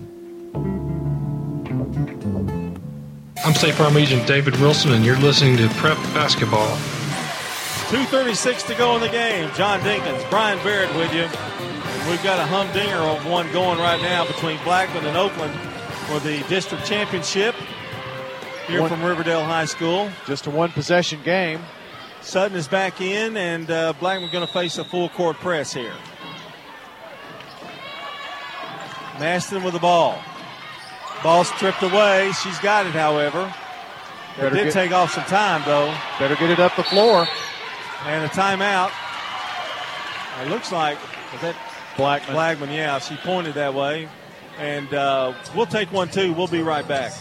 I'm State Farm Agent David Wilson, and you're listening to Prep Basketball. 2.36 to go in the game. John Dinkins, Brian Barrett with you. We've got a humdinger of one going right now between Blackman and Oakland for the district championship here One- from Riverdale High School. Just a one possession game. Sutton is back in, and uh, Blackman going to face a full court press here. Maston with the ball. Ball stripped away. She's got it, however. It did get- take off some time, though. Better get it up the floor. And a timeout. It looks like was that Blackman. Blackman, yeah, she pointed that way. And uh, we'll take one too. We'll be right back.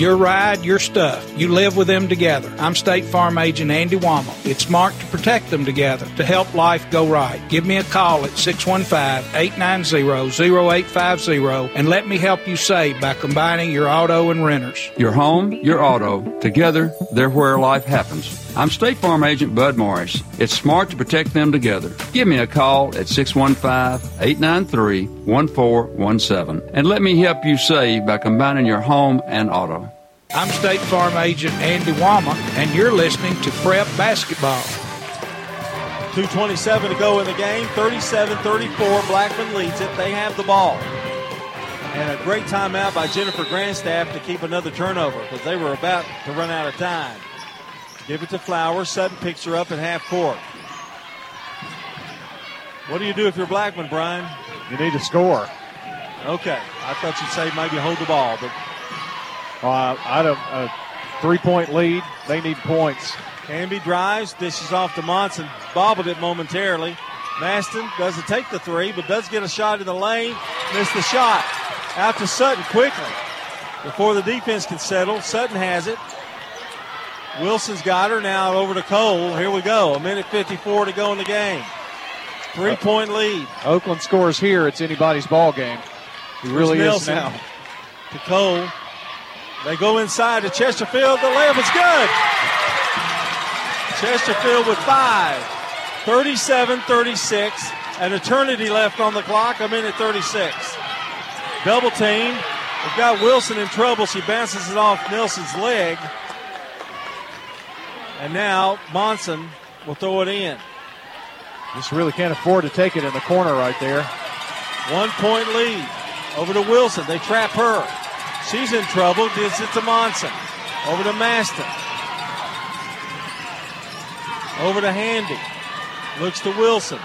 Your ride, your stuff. You live with them together. I'm State Farm Agent Andy Womack. It's smart to protect them together to help life go right. Give me a call at 615-890-0850 and let me help you save by combining your auto and renters. Your home, your auto, together, they're where life happens. I'm State Farm Agent Bud Morris. It's smart to protect them together. Give me a call at 615-893-1417 and let me help you save by combining your home and auto. I'm State Farm Agent Andy Womack, and you're listening to Prep Basketball. 2.27 to go in the game. 37 34. Blackman leads it. They have the ball. And a great timeout by Jennifer Grandstaff to keep another turnover because they were about to run out of time. Give it to Flowers. Sutton picks her up at half court. What do you do if you're Blackman, Brian? You need to score. Okay. I thought you'd say maybe hold the ball, but Uh, I don't. A three-point lead. They need points. Canby drives, dishes off to Monson, bobbled it momentarily. Maston doesn't take the three, but does get a shot in the lane. Missed the shot. Out to Sutton quickly before the defense can settle. Sutton has it. Wilson's got her now over to Cole. Here we go. A minute 54 to go in the game. Three point lead. Oakland scores here. It's anybody's ball game. He really is Nelson now. To Cole. They go inside to Chesterfield. The layup is good. Chesterfield with five. 37 36. An eternity left on the clock. A minute 36. Double team. They've got Wilson in trouble. She bounces it off Nelson's leg. And now Monson will throw it in. Just really can't afford to take it in the corner right there. One point lead. Over to Wilson. They trap her. She's in trouble. Gives it to Monson. Over to Maston. Over to Handy. Looks to Wilson.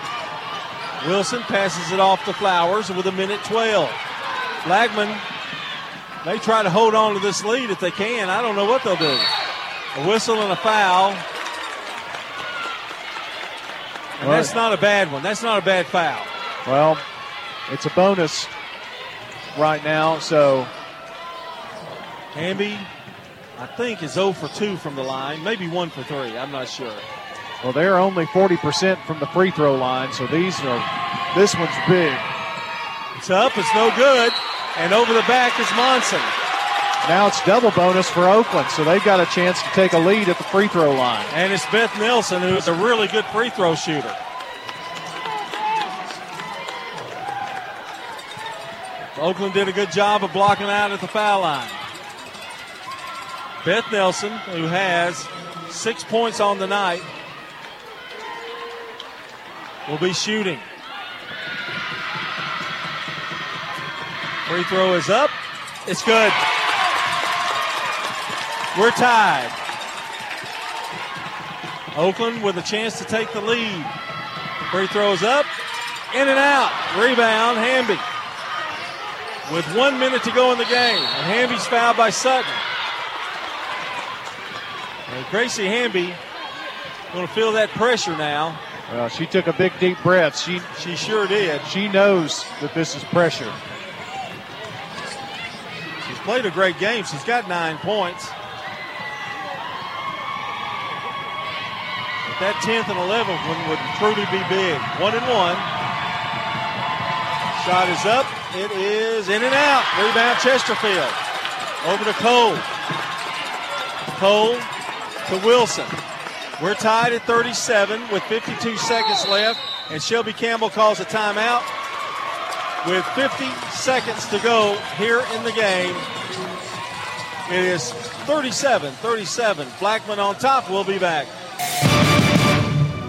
Wilson passes it off to Flowers with a minute 12. Blackman, they try to hold on to this lead if they can. I don't know what they'll do. A whistle and a foul. And Well- that's not a bad one. That's not a bad foul. Well, it's a bonus right now, so Hamby, I think, is 0 for 2 from the line. Maybe 1 for 3. I'm not sure. well they're only 40% from the free throw line, so these are this one's big. It's up. It's no good. And over the back is Monson. Now it's double bonus for Oakland, so they've got a chance to take a lead at the free throw line. And it's Beth Nelson, who's a really good free throw shooter. Oakland did a good job of blocking out at the foul line. Beth Nelson, who has six points on the night, will be shooting. Free throw is up. It's good. We're tied. Oakland with a chance to take the lead. Free throws up, in and out. Rebound, Hamby. With one minute to go in the game. And Hamby's fouled by Sutton. And Gracie Hamby going to feel that pressure now. Well, she took a big deep breath. She she sure did. She knows that this is pressure. She's played a great game. She's got nine points. That 10th and 11th one would truly be big. One and one. Shot is up. It is in and out. Rebound Chesterfield. Over to Cole. Cole to Wilson. We're tied at 37 with 52 seconds left, and Shelby Campbell calls a timeout with 50 seconds to go here in the game. It is 37 37. Blackman on top. We'll be back.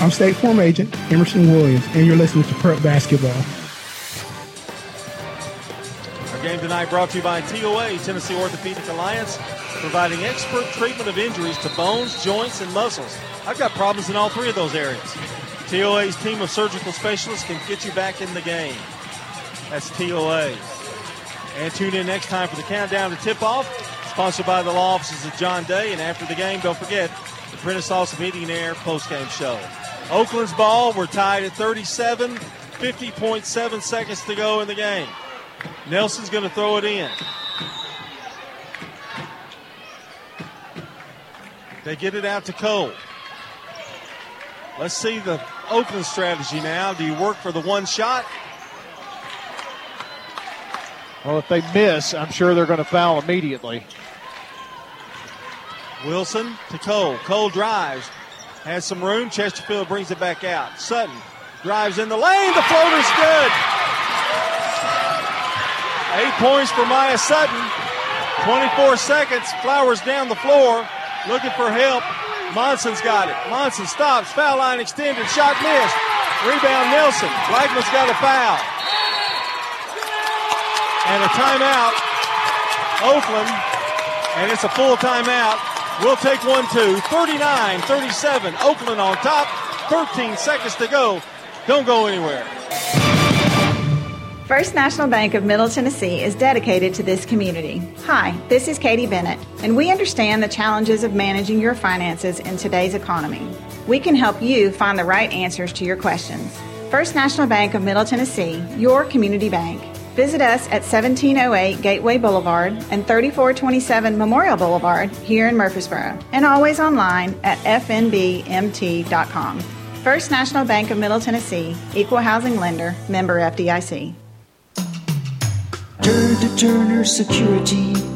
I'm State Farm Agent Emerson Williams, and you're listening to Prep Basketball. Our game tonight brought to you by TOA, Tennessee Orthopedic Alliance, providing expert treatment of injuries to bones, joints, and muscles. I've got problems in all three of those areas. TOA's team of surgical specialists can get you back in the game. That's TOA. And tune in next time for the countdown to tip off, sponsored by the law offices of John Day. And after the game, don't forget the Prentice Allsup and Air postgame show. Oakland's ball, we're tied at 37, 50.7 seconds to go in the game. Nelson's going to throw it in. They get it out to Cole. Let's see the Oakland strategy now. Do you work for the one shot? Well, if they miss, I'm sure they're going to foul immediately. Wilson to Cole. Cole drives. Has some room. Chesterfield brings it back out. Sutton drives in the lane. The floater's good. Eight points for Maya Sutton. 24 seconds. Flowers down the floor. Looking for help. Monson's got it. Monson stops. Foul line extended. Shot missed. Rebound Nelson. Blackman's got a foul. And a timeout. Oakland. And it's a full timeout. We'll take one, two. 39 37. Oakland on top. 13 seconds to go. Don't go anywhere. First National Bank of Middle Tennessee is dedicated to this community. Hi, this is Katie Bennett, and we understand the challenges of managing your finances in today's economy. We can help you find the right answers to your questions. First National Bank of Middle Tennessee, your community bank. Visit us at 1708 Gateway Boulevard and 3427 Memorial Boulevard here in Murfreesboro, and always online at fnbmt.com. First National Bank of Middle Tennessee, Equal Housing Lender, member FDIC. Turn to Turner Security.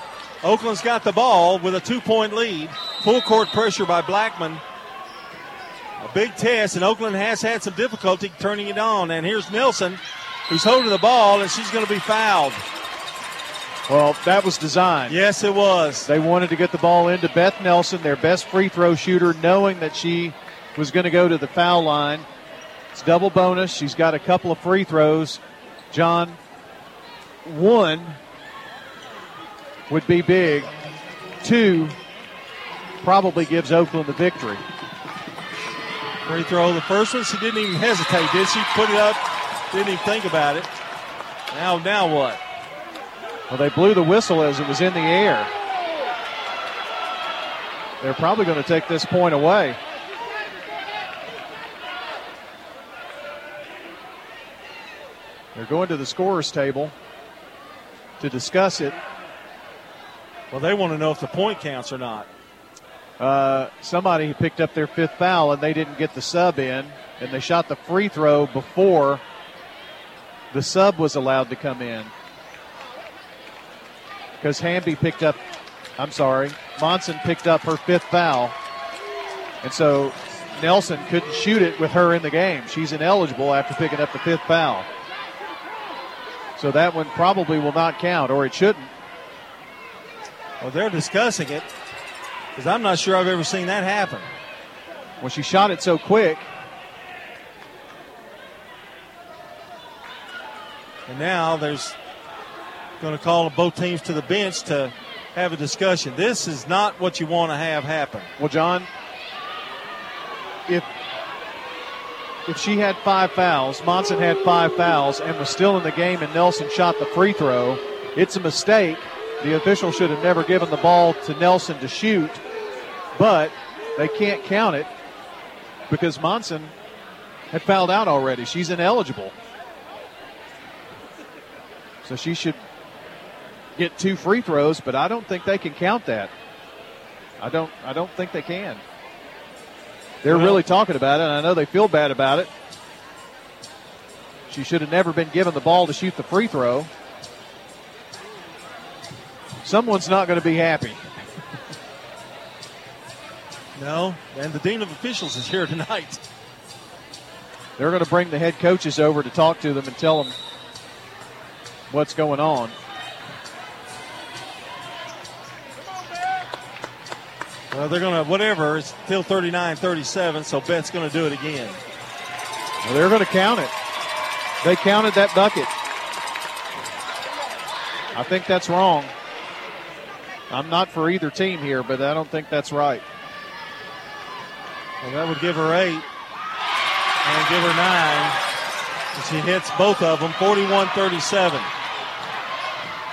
Oakland's got the ball with a two point lead. Full court pressure by Blackman. A big test, and Oakland has had some difficulty turning it on. And here's Nelson, who's holding the ball, and she's going to be fouled. Well, that was designed. Yes, it was. They wanted to get the ball into Beth Nelson, their best free throw shooter, knowing that she was going to go to the foul line. It's double bonus. She's got a couple of free throws. John, one would be big. Two probably gives Oakland the victory. Free throw, the first one, she didn't even hesitate, did she? Put it up, didn't even think about it. Now, now what? Well, they blew the whistle as it was in the air. They're probably going to take this point away. They're going to the scorer's table to discuss it. Well, they want to know if the point counts or not. Uh, somebody picked up their fifth foul and they didn't get the sub in, and they shot the free throw before the sub was allowed to come in. Because Hamby picked up, I'm sorry, Monson picked up her fifth foul. And so Nelson couldn't shoot it with her in the game. She's ineligible after picking up the fifth foul. So that one probably will not count, or it shouldn't. Well, they're discussing it because I'm not sure I've ever seen that happen. Well, she shot it so quick. And now there's going to call both teams to the bench to have a discussion. This is not what you want to have happen. Well, John, if if she had five fouls, Monson had five fouls, and was still in the game, and Nelson shot the free throw, it's a mistake. The official should have never given the ball to Nelson to shoot, but they can't count it because Monson had fouled out already. She's ineligible. So she should get two free throws, but I don't think they can count that. I don't I don't think they can. They're Well- really talking about it, and I know they feel bad about it. She should have never been given the ball to shoot the free throw. Someone's not going to be happy. No, and the dean of officials is here tonight. They're going to bring the head coaches over to talk to them and tell them what's going on. Well, they're going to, whatever, it's still 39 37, so Beth's going to do it again. Well, they're going to count it. They counted that bucket. I think that's wrong. I'm not for either team here, but I don't think that's right. Well, that would give her eight and give her nine. She hits both of them 41 37.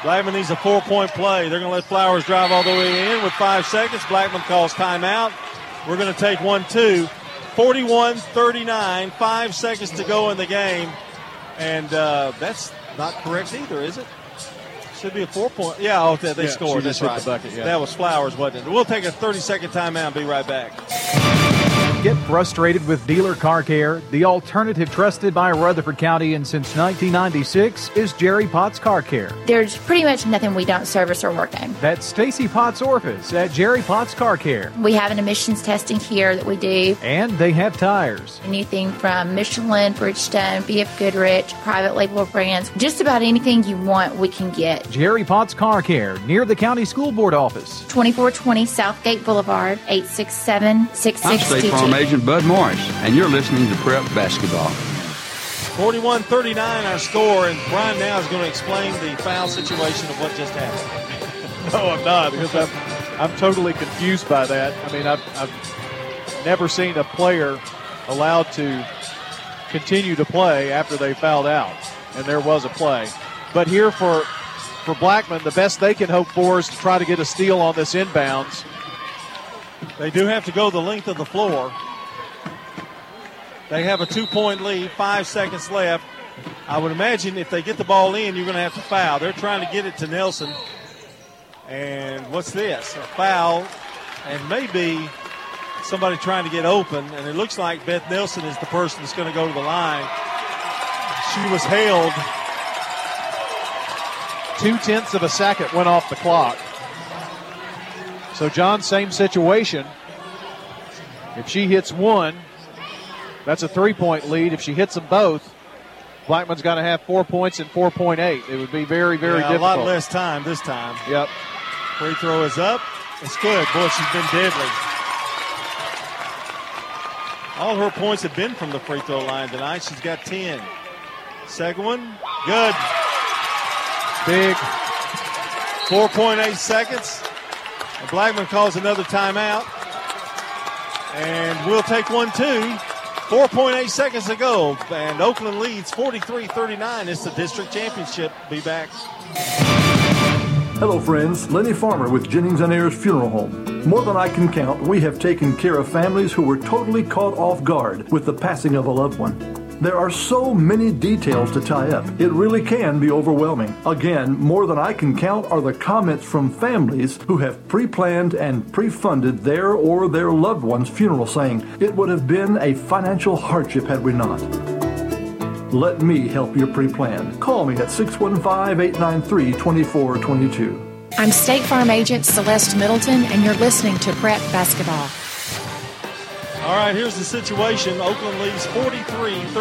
Blackman needs a four point play. They're going to let Flowers drive all the way in with five seconds. Blackman calls timeout. We're going to take one, two. 41 39, five seconds to go in the game. And uh, that's not correct either, is it? Should be a four point. Yeah, oh, they, they Yeah, scored. That's right. the bucket, yeah. That was Flowers, wasn't it? We'll take a 30 second timeout and be right back. Get frustrated with dealer car care? The alternative trusted by Rutherford County and since 1996 is Jerry Potts Car Care. There's pretty much nothing we don't service or work on. That's Stacy Potts office at Jerry Potts Car Care. We have an emissions testing here that we do. And they have tires. Anything from Michelin, Bridgestone, BF Goodrich, private label brands, just about anything you want we can get. Jerry Potts Car Care near the county school board office. 2420 Southgate Boulevard, 867 662 Agent Bud Morris, and you're listening to Prep Basketball. 41 39 our score, and Brian now is going to explain the foul situation of what just happened. [laughs] no, I'm not, because I'm, I'm totally confused by that. I mean, I've, I've never seen a player allowed to continue to play after they fouled out, and there was a play. But here for for Blackman, the best they can hope for is to try to get a steal on this inbounds they do have to go the length of the floor. They have a two point lead, five seconds left. I would imagine if they get the ball in, you're going to have to foul. They're trying to get it to Nelson. And what's this? A foul, and maybe somebody trying to get open. And it looks like Beth Nelson is the person that's going to go to the line. She was held. Two tenths of a second went off the clock. So, John, same situation. If she hits one, that's a three point lead. If she hits them both, Blackman's got to have four points and 4.8. It would be very, very Yeah, difficult. A lot less time this time. Yep. Free throw is up. It's good. Boy, she's been deadly. All her points have been from the free throw line tonight. She's got 10. Second one, good. Big. 4.8 seconds. Blackman calls another timeout. And we'll take one too. 4.8 seconds to go. And Oakland leads 43 39. It's the district championship. Be back. Hello, friends. Lenny Farmer with Jennings and Ayers Funeral Home. More than I can count, we have taken care of families who were totally caught off guard with the passing of a loved one. There are so many details to tie up, it really can be overwhelming. Again, more than I can count are the comments from families who have pre planned and pre funded their or their loved one's funeral, saying, It would have been a financial hardship had we not. Let me help your pre plan. Call me at 615 893 2422. I'm State Farm Agent Celeste Middleton, and you're listening to Prep Basketball. All right, here's the situation. Oakland leads 43 39.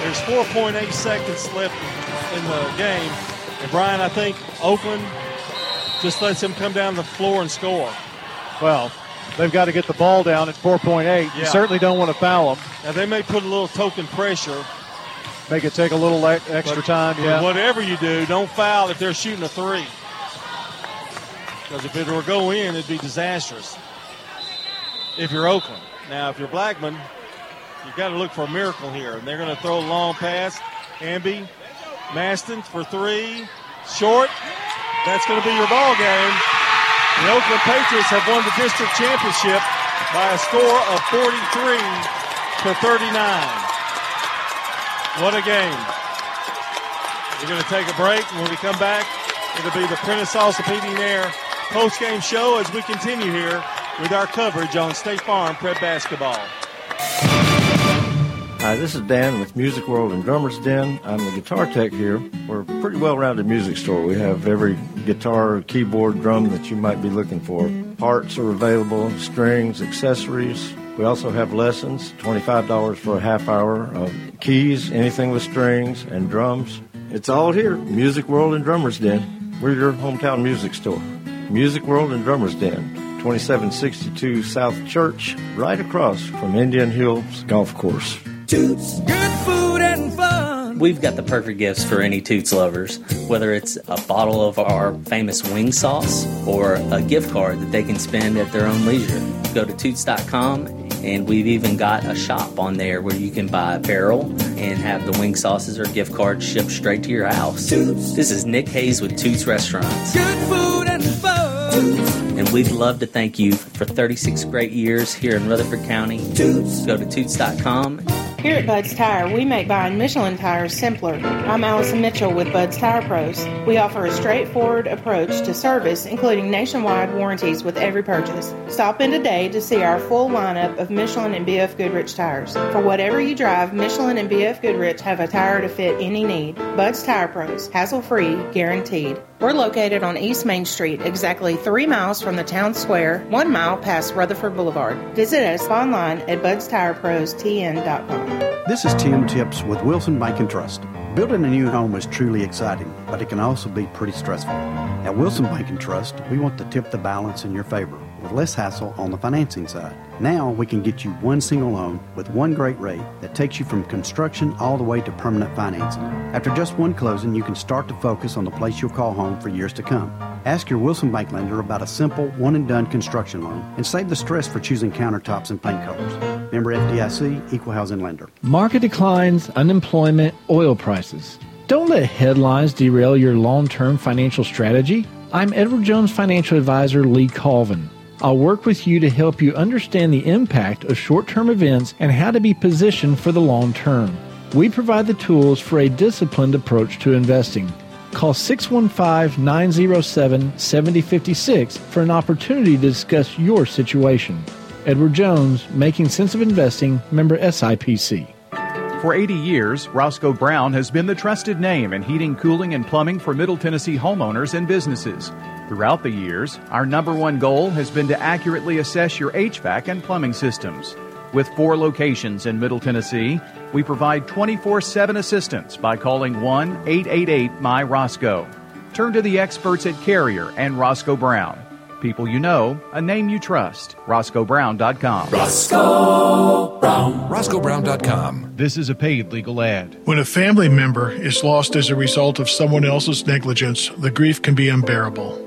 There's 4.8 seconds left in the game. And Brian, I think Oakland just lets him come down the floor and score. Well, they've got to get the ball down at 4.8. You certainly don't want to foul them. Now, they may put a little token pressure. Make it take a little extra but- time. Yeah. Whatever you do, don't foul if they're shooting a three. Because if it were to go in, it'd be disastrous. If you're Oakland. Now, if you're Blackman, you've got to look for a miracle here. And they're going to throw a long pass. Hamby, Maston for three. Short. That's going to be your ball game. The Oakland Patriots have won the district championship by a score of 43 to 39. What a game. We're going to take a break. When we come back, it'll be the Prentice Orthopedic Air post-game show as we continue here with our coverage on State Farm Prep Basketball. Hi, this is Dan with Music World and Drummers Den. I'm the guitar tech here. We're a pretty well-rounded music store. We have every guitar, keyboard, drum that you might be looking for. Parts are available, strings, accessories. We also have lessons, $25 for a half hour of keys, anything with strings, and drums. It's all here, Music World and Drummers Den. We're your hometown music store. Music World and Drummers Den, 2762 South Church, right across from Indian Hills Golf Course. Toots, good food and fun. We've got the perfect gifts for any Toots lovers, whether it's a bottle of our famous wing sauce or a gift card that they can spend at their own leisure. Go to Toots.com and we've even got a shop on there where you can buy apparel and have the wing sauces or gift cards shipped straight to your house. Toots. This is Nick Hayes with Toots Restaurants. Good food we'd love to thank you for 36 great years here in Rutherford County. Toots. Go to Toots.com here at Bud's Tire, we make buying Michelin tires simpler. I'm Allison Mitchell with Bud's Tire Pros. We offer a straightforward approach to service, including nationwide warranties with every purchase. Stop in today to see our full lineup of Michelin and BF Goodrich tires. For whatever you drive, Michelin and BF Goodrich have a tire to fit any need. Bud's Tire Pros, hassle free, guaranteed. We're located on East Main Street, exactly three miles from the town square, one mile past Rutherford Boulevard. Visit us online at budstireprostn.com. This is Tim Tips with Wilson Bank and Trust. Building a new home is truly exciting, but it can also be pretty stressful. At Wilson Bank and Trust, we want to tip the balance in your favor with less hassle on the financing side. Now we can get you one single loan with one great rate that takes you from construction all the way to permanent financing. After just one closing, you can start to focus on the place you'll call home for years to come. Ask your Wilson Bank lender about a simple one and done construction loan and save the stress for choosing countertops and paint colors. Member FDIC, Equal Housing Lender. Market declines, unemployment, oil prices. Don't let headlines derail your long term financial strategy. I'm Edward Jones financial advisor Lee Colvin. I'll work with you to help you understand the impact of short term events and how to be positioned for the long term. We provide the tools for a disciplined approach to investing. Call 615 907 7056 for an opportunity to discuss your situation. Edward Jones, Making Sense of Investing, member SIPC. For 80 years, Roscoe Brown has been the trusted name in heating, cooling, and plumbing for Middle Tennessee homeowners and businesses. Throughout the years, our number one goal has been to accurately assess your HVAC and plumbing systems. With four locations in Middle Tennessee, we provide 24 7 assistance by calling 1 888 My Roscoe. Turn to the experts at Carrier and Roscoe Brown. People you know, a name you trust. RoscoeBrown.com. Roscoe Brown. RoscoeBrown.com. This is a paid legal ad. When a family member is lost as a result of someone else's negligence, the grief can be unbearable.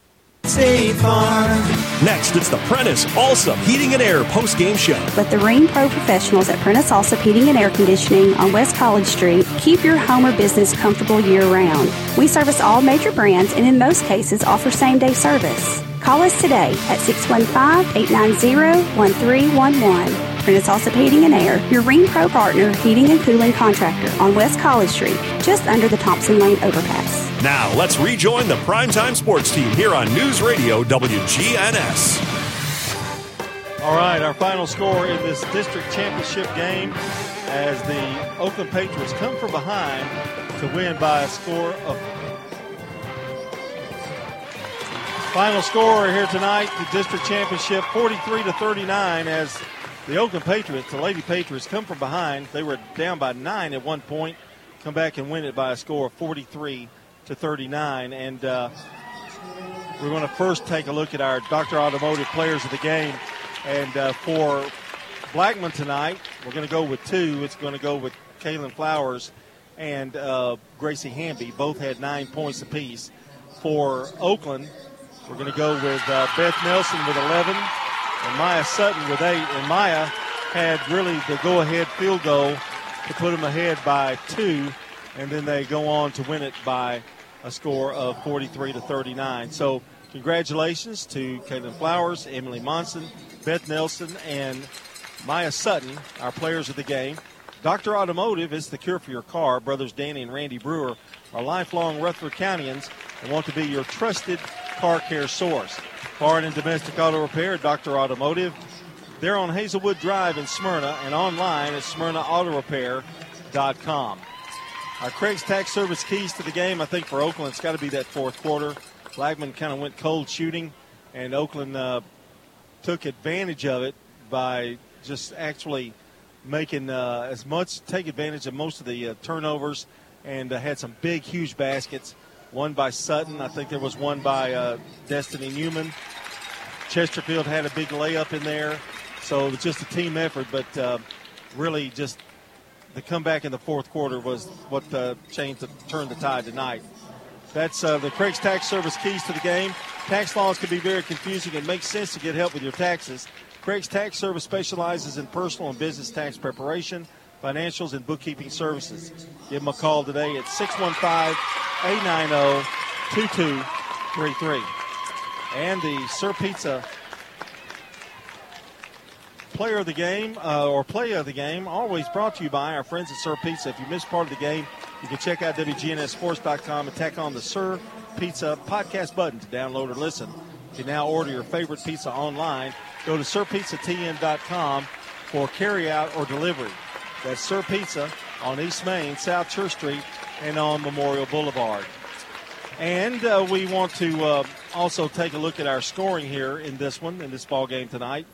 State Farm. Next, it's the Prentice Allsup Heating and Air post game show. Let the Rheem Pro professionals at Prentice Allsup Heating and Air Conditioning on West College Street keep your home or business comfortable year round. We service all major brands and in most cases offer same day service. Call us today at 615 890 1311. Prentice Allsup Heating and Air, your Rheem Pro partner, heating and cooling contractor on West College Street, just under the Thompson Lane overpass. Now, let's rejoin the primetime sports team here on News Radio WGNS. All right, our final score in this district championship game as the Oakland Patriots come from behind to win by a score of. Final score here tonight, the district championship 43 to 39 as the Oakland Patriots, the Lady Patriots, come from behind. They were down by nine at one point, come back and win it by a score of 43 to 39. And uh, we want to first take a look at our Dr. Automotive players of the game. And uh, for Blackman tonight, we're going to go with two. It's going to go with Kaylin Flowers and uh, Gracie Hamby. Both had nine points apiece. For Oakland, we're going to go with uh, Beth Nelson with 11 and Maya Sutton with eight. And Maya had really the go-ahead field goal to put them ahead by two, and then they go on to win it by a score of 43 to 39. So congratulations to Caitlin Flowers, Emily Monson, Beth Nelson, and Maya Sutton, our players of the game. Dr. Automotive is the cure for your car. Brothers Danny and Randy Brewer are lifelong Rutherford Countyans and want to be your trusted car care source. Foreign and domestic auto repair, Dr. Automotive. They're on Hazelwood Drive in Smyrna and online at smyrnaautorepair.com. Our Craig's Tax Service keys to the game, I think for Oakland, it's got to be that fourth quarter. Blackman kind of went cold shooting, and Oakland uh, took advantage of it by just actually making uh, as much, take advantage of most of the uh, turnovers, and uh, had some big, huge baskets. One by Sutton. I think there was one by uh, Destiny Newman. Chesterfield had a big layup in there. So it was just a team effort, but uh, really just the comeback in the fourth quarter was what uh, changed, the, turned the tide tonight. That's uh, the Craig's Tax Service keys to the game. Tax laws can be very confusing. It makes sense to get help with your taxes. Craig's Tax Service specializes in personal and business tax preparation, financials, and bookkeeping services. Give them a call today at 615 890 2233. And the Sir Pizza player of the game uh, or play of the game, always brought to you by our friends at Sir Pizza. If you missed part of the game, you can check out WGNSSports.com and tack on the Sir Pizza podcast button to download or listen. You can now order your favorite pizza online. Go to SirPizzaTN.com for carryout or delivery. That's Sir Pizza on East Main, South Church Street, and on Memorial Boulevard. And uh, we want to uh, also take a look at our scoring here in this one, in this ball game tonight.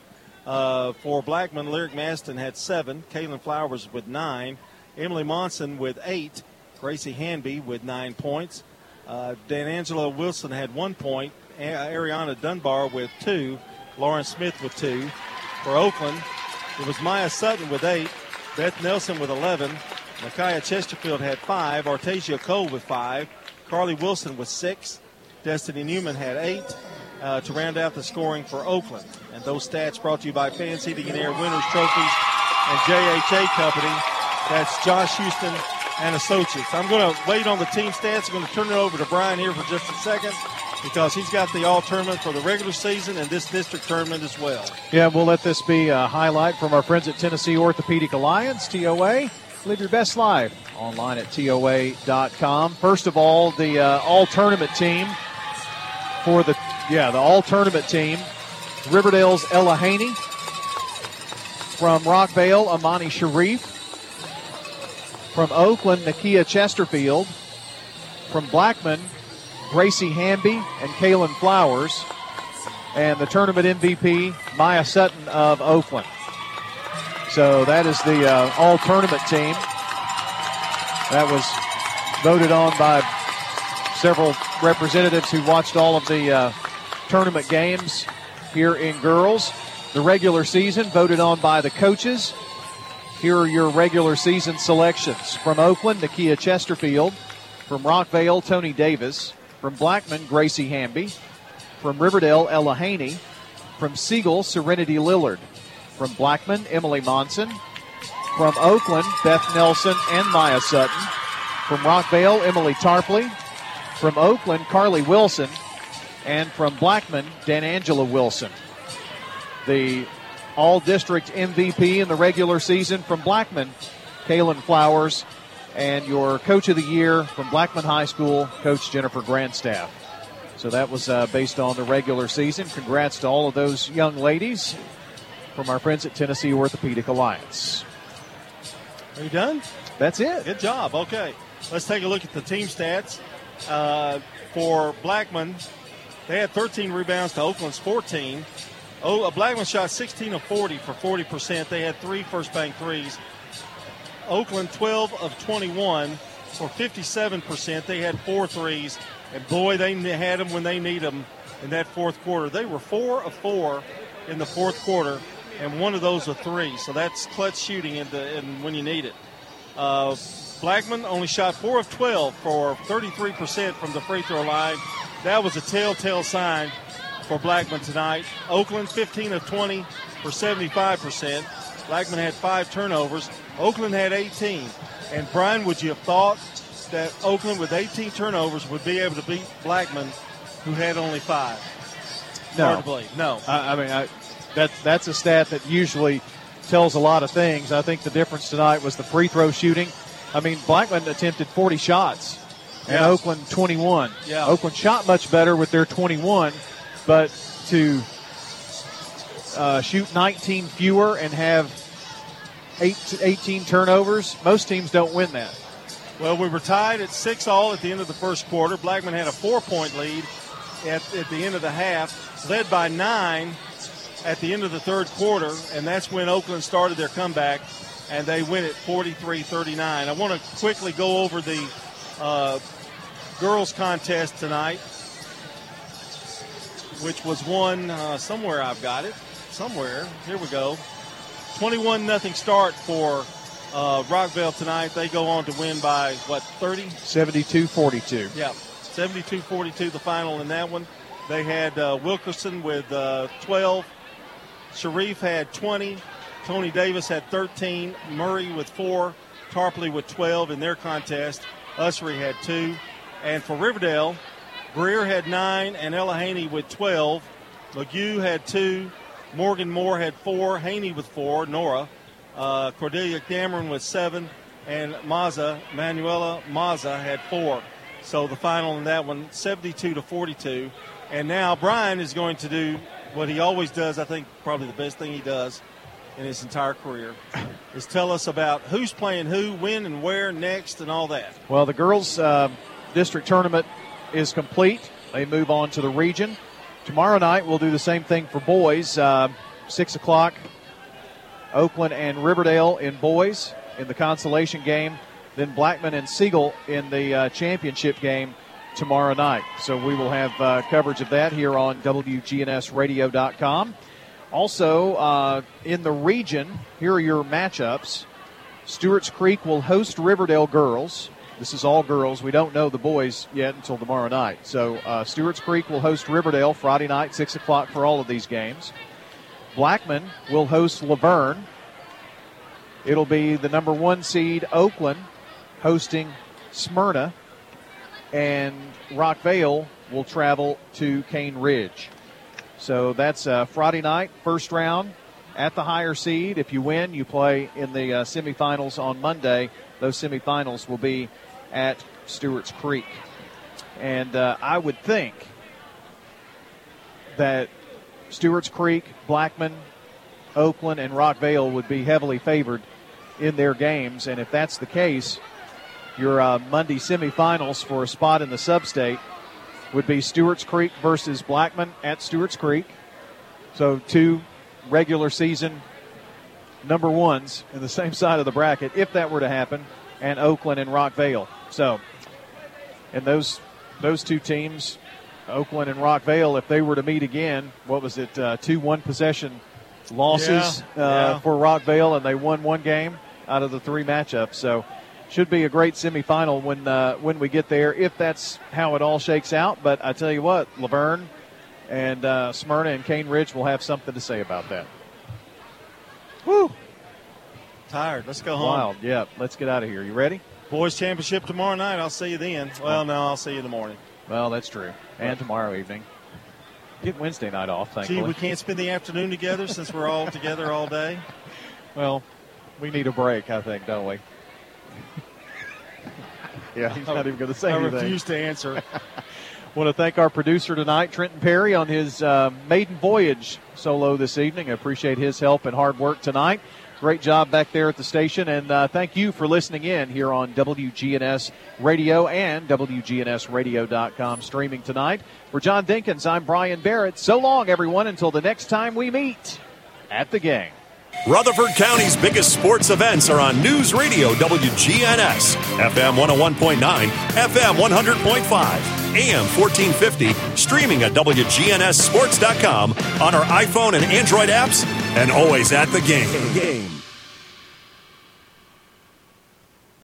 Uh, for Blackman, Lyric Maston had seven. Kaylin Flowers with nine. Emily Monson with eight. Gracie Hamby with nine points. Uh, Dan Angela Wilson had one point. A- Ariana Dunbar with two. Lauren Smith with two. For Oakland, it was Maya Sutton with eight. Beth Nelson with 11. Micaiah Chesterfield had five. Artasia Cole with five. Carly Wilson with six. Destiny Newman had eight uh, to round out the scoring for Oakland. And those stats brought to you by Fans Heating and Air Winners Trophies and JHA Company. That's Josh Houston and Associates. I'm going to wait on the team stats. I'm going to turn it over to Brian here for just a second because he's got the all tournament for the regular season and this district tournament as well. Yeah, we'll let this be a highlight from our friends at Tennessee Orthopedic Alliance, TOA. Live your best life online at TOA.com. First of all, the uh, all tournament team for the, yeah, the all tournament team. Riverdale's Ella Haney. From Rockvale, Amani Sharif. From Oakland, Nakia Chesterfield. From Blackman, Gracie Hamby and Kaylin Flowers. And the tournament MVP, Maya Sutton of Oakland. So that is the uh, all tournament team. That was voted on by several representatives who watched all of the uh, tournament games here in girls. The regular season voted on by the coaches. Here are your regular season selections. From Oakland, Nakia Chesterfield. From Rockvale, Tony Davis. From Blackman, Gracie Hamby. From Riverdale, Ella Haney. From Siegel, Serenity Lillard. From Blackman, Emily Monson. From Oakland, Beth Nelson and Maya Sutton. From Rockvale, Emily Tarpley. From Oakland, Carly Wilson. And from Blackman, Dan Angela Wilson. The all district MVP in the regular season from Blackman, Kaylin Flowers. And your coach of the year from Blackman High School, Coach Jennifer Grandstaff. So that was uh, based on the regular season. Congrats to all of those young ladies from our friends at Tennessee Orthopedic Alliance. Are you done? That's it. Good job. Okay. Let's take a look at the team stats. Uh, for Blackman, they had 13 rebounds to Oakland's 14. Oh, uh, Blackman shot 16 of 40 for 40%. They had three First Bank threes. Oakland 12 of 21 for 57%. They had four threes, and boy, they had them when they need them in that fourth quarter. They were four of four in the fourth quarter and one of those are three. So that's clutch shooting in when you need it. Uh, Blackman only shot 4 of 12 for 33% from the free throw line. That was a telltale sign for Blackman tonight. Oakland 15 of 20 for 75%. Blackman had five turnovers. Oakland had 18. And Brian, would you have thought that Oakland with 18 turnovers would be able to beat Blackman, who had only five? No. Hard to believe. No. I, I mean, I, that that's a stat that usually tells a lot of things. I think the difference tonight was the free throw shooting. I mean, Blackman attempted 40 shots, and Yeah. Oakland 21. Yeah. Oakland shot much better with their 21, but to uh, shoot 19 fewer and have eight, 18 turnovers, most teams don't win that. Well, we were tied at six all at the end of the first quarter. Blackman had a four point lead at, at the end of the half, led by nine at the end of the third quarter, and that's when Oakland started their comeback, and they win it 43 39. I want to quickly go over the uh, girls' contest tonight, which was won uh, somewhere. I've got it. Somewhere. Here we go. 21 nothing start for uh, Rockvale tonight. They go on to win by, what, 30? 72 42. Yeah, 72 42 the final in that one. They had uh, Wilkerson with uh, 12, Sharif had 20, Tony Davis had 13, Murray with 4, Tarpley with 12 in their contest, Ussery had 2. And for Riverdale, Greer had 9 and Ella Haney with 12, McGew had 2, Morgan Moore had 4, Haney with 4, Nora, uh, Cordelia Cameron with 7, and Maza, Manuela Maza had 4. So the final in that one, 72 to 42. And now Brian is going to do what he always does. I think probably the best thing he does in his entire career is tell us about who's playing who, when, and where next, and all that. Well, the girls' uh, district tournament is complete. They move on to the region. Tomorrow night, we'll do the same thing for boys. Uh, 6 o'clock, Oakland and Riverdale in boys in the consolation game. Then Blackman and Siegel in the uh, championship game tomorrow night. So we will have uh, coverage of that here on WGNSradio.com. Also, uh, in the region, here are your matchups. Stewart's Creek will host Riverdale girls. This is all girls. We don't know the boys yet until tomorrow night. So, uh, Stewart's Creek will host Riverdale Friday night, 6 o'clock for all of these games. Blackman will host La Vergne. It'll be the number one seed, Oakland, hosting Smyrna. And Rockvale will travel to Cane Ridge. So that's uh, Friday night, first round at the higher seed. If you win, you play in the uh, semifinals on Monday. Those semifinals will be at Stewart's Creek. And uh, I would think that Stewart's Creek, Blackman, Oakland, and Rockvale would be heavily favored in their games. And if that's the case, your uh, Monday semifinals for a spot in the sub-state would be Stewart's Creek versus Blackman at Stewart's Creek. So two regular season number ones in the same side of the bracket, if that were to happen, and Oakland and Rockvale. So, and those those two teams, Oakland and Rockvale, if they were to meet again, what was it, uh, two one possession losses Yeah, uh, yeah. for Rockvale, and they won one game out of the three matchups. So, should be a great semifinal when uh, when we get there, if that's how it all shakes out. But I tell you what, La Vergne and uh, Smyrna and Cane Ridge will have something to say about that. Woo! Tired. Let's go home. Wild. Yeah. Let's get out of here. You ready? Boys championship tomorrow night. I'll see you then. Well, no, I'll see you in the morning. Well, that's true. And tomorrow evening. Get Wednesday night off, Thank you. Gee, we can't spend the afternoon together since we're all together all day. [laughs] Well, we need a break, I think, don't we? [laughs] yeah, he's not even going to say I anything. I refuse to answer. [laughs] Want to thank our producer tonight, Trenton Perry, on his uh, maiden voyage solo this evening. I appreciate his help and hard work tonight. Great job back there at the station, and uh, thank you for listening in here on WGNS Radio and WGNSradio.com streaming tonight. For John Dinkins, I'm Brian Barrett. So long, everyone, until the next time we meet at the game. Rutherford County's biggest sports events are on News Radio WGNS, FM 101.9, FM 100.5, AM 1450, streaming at WGNSSports.com on our iPhone and Android apps, and always at the game. game.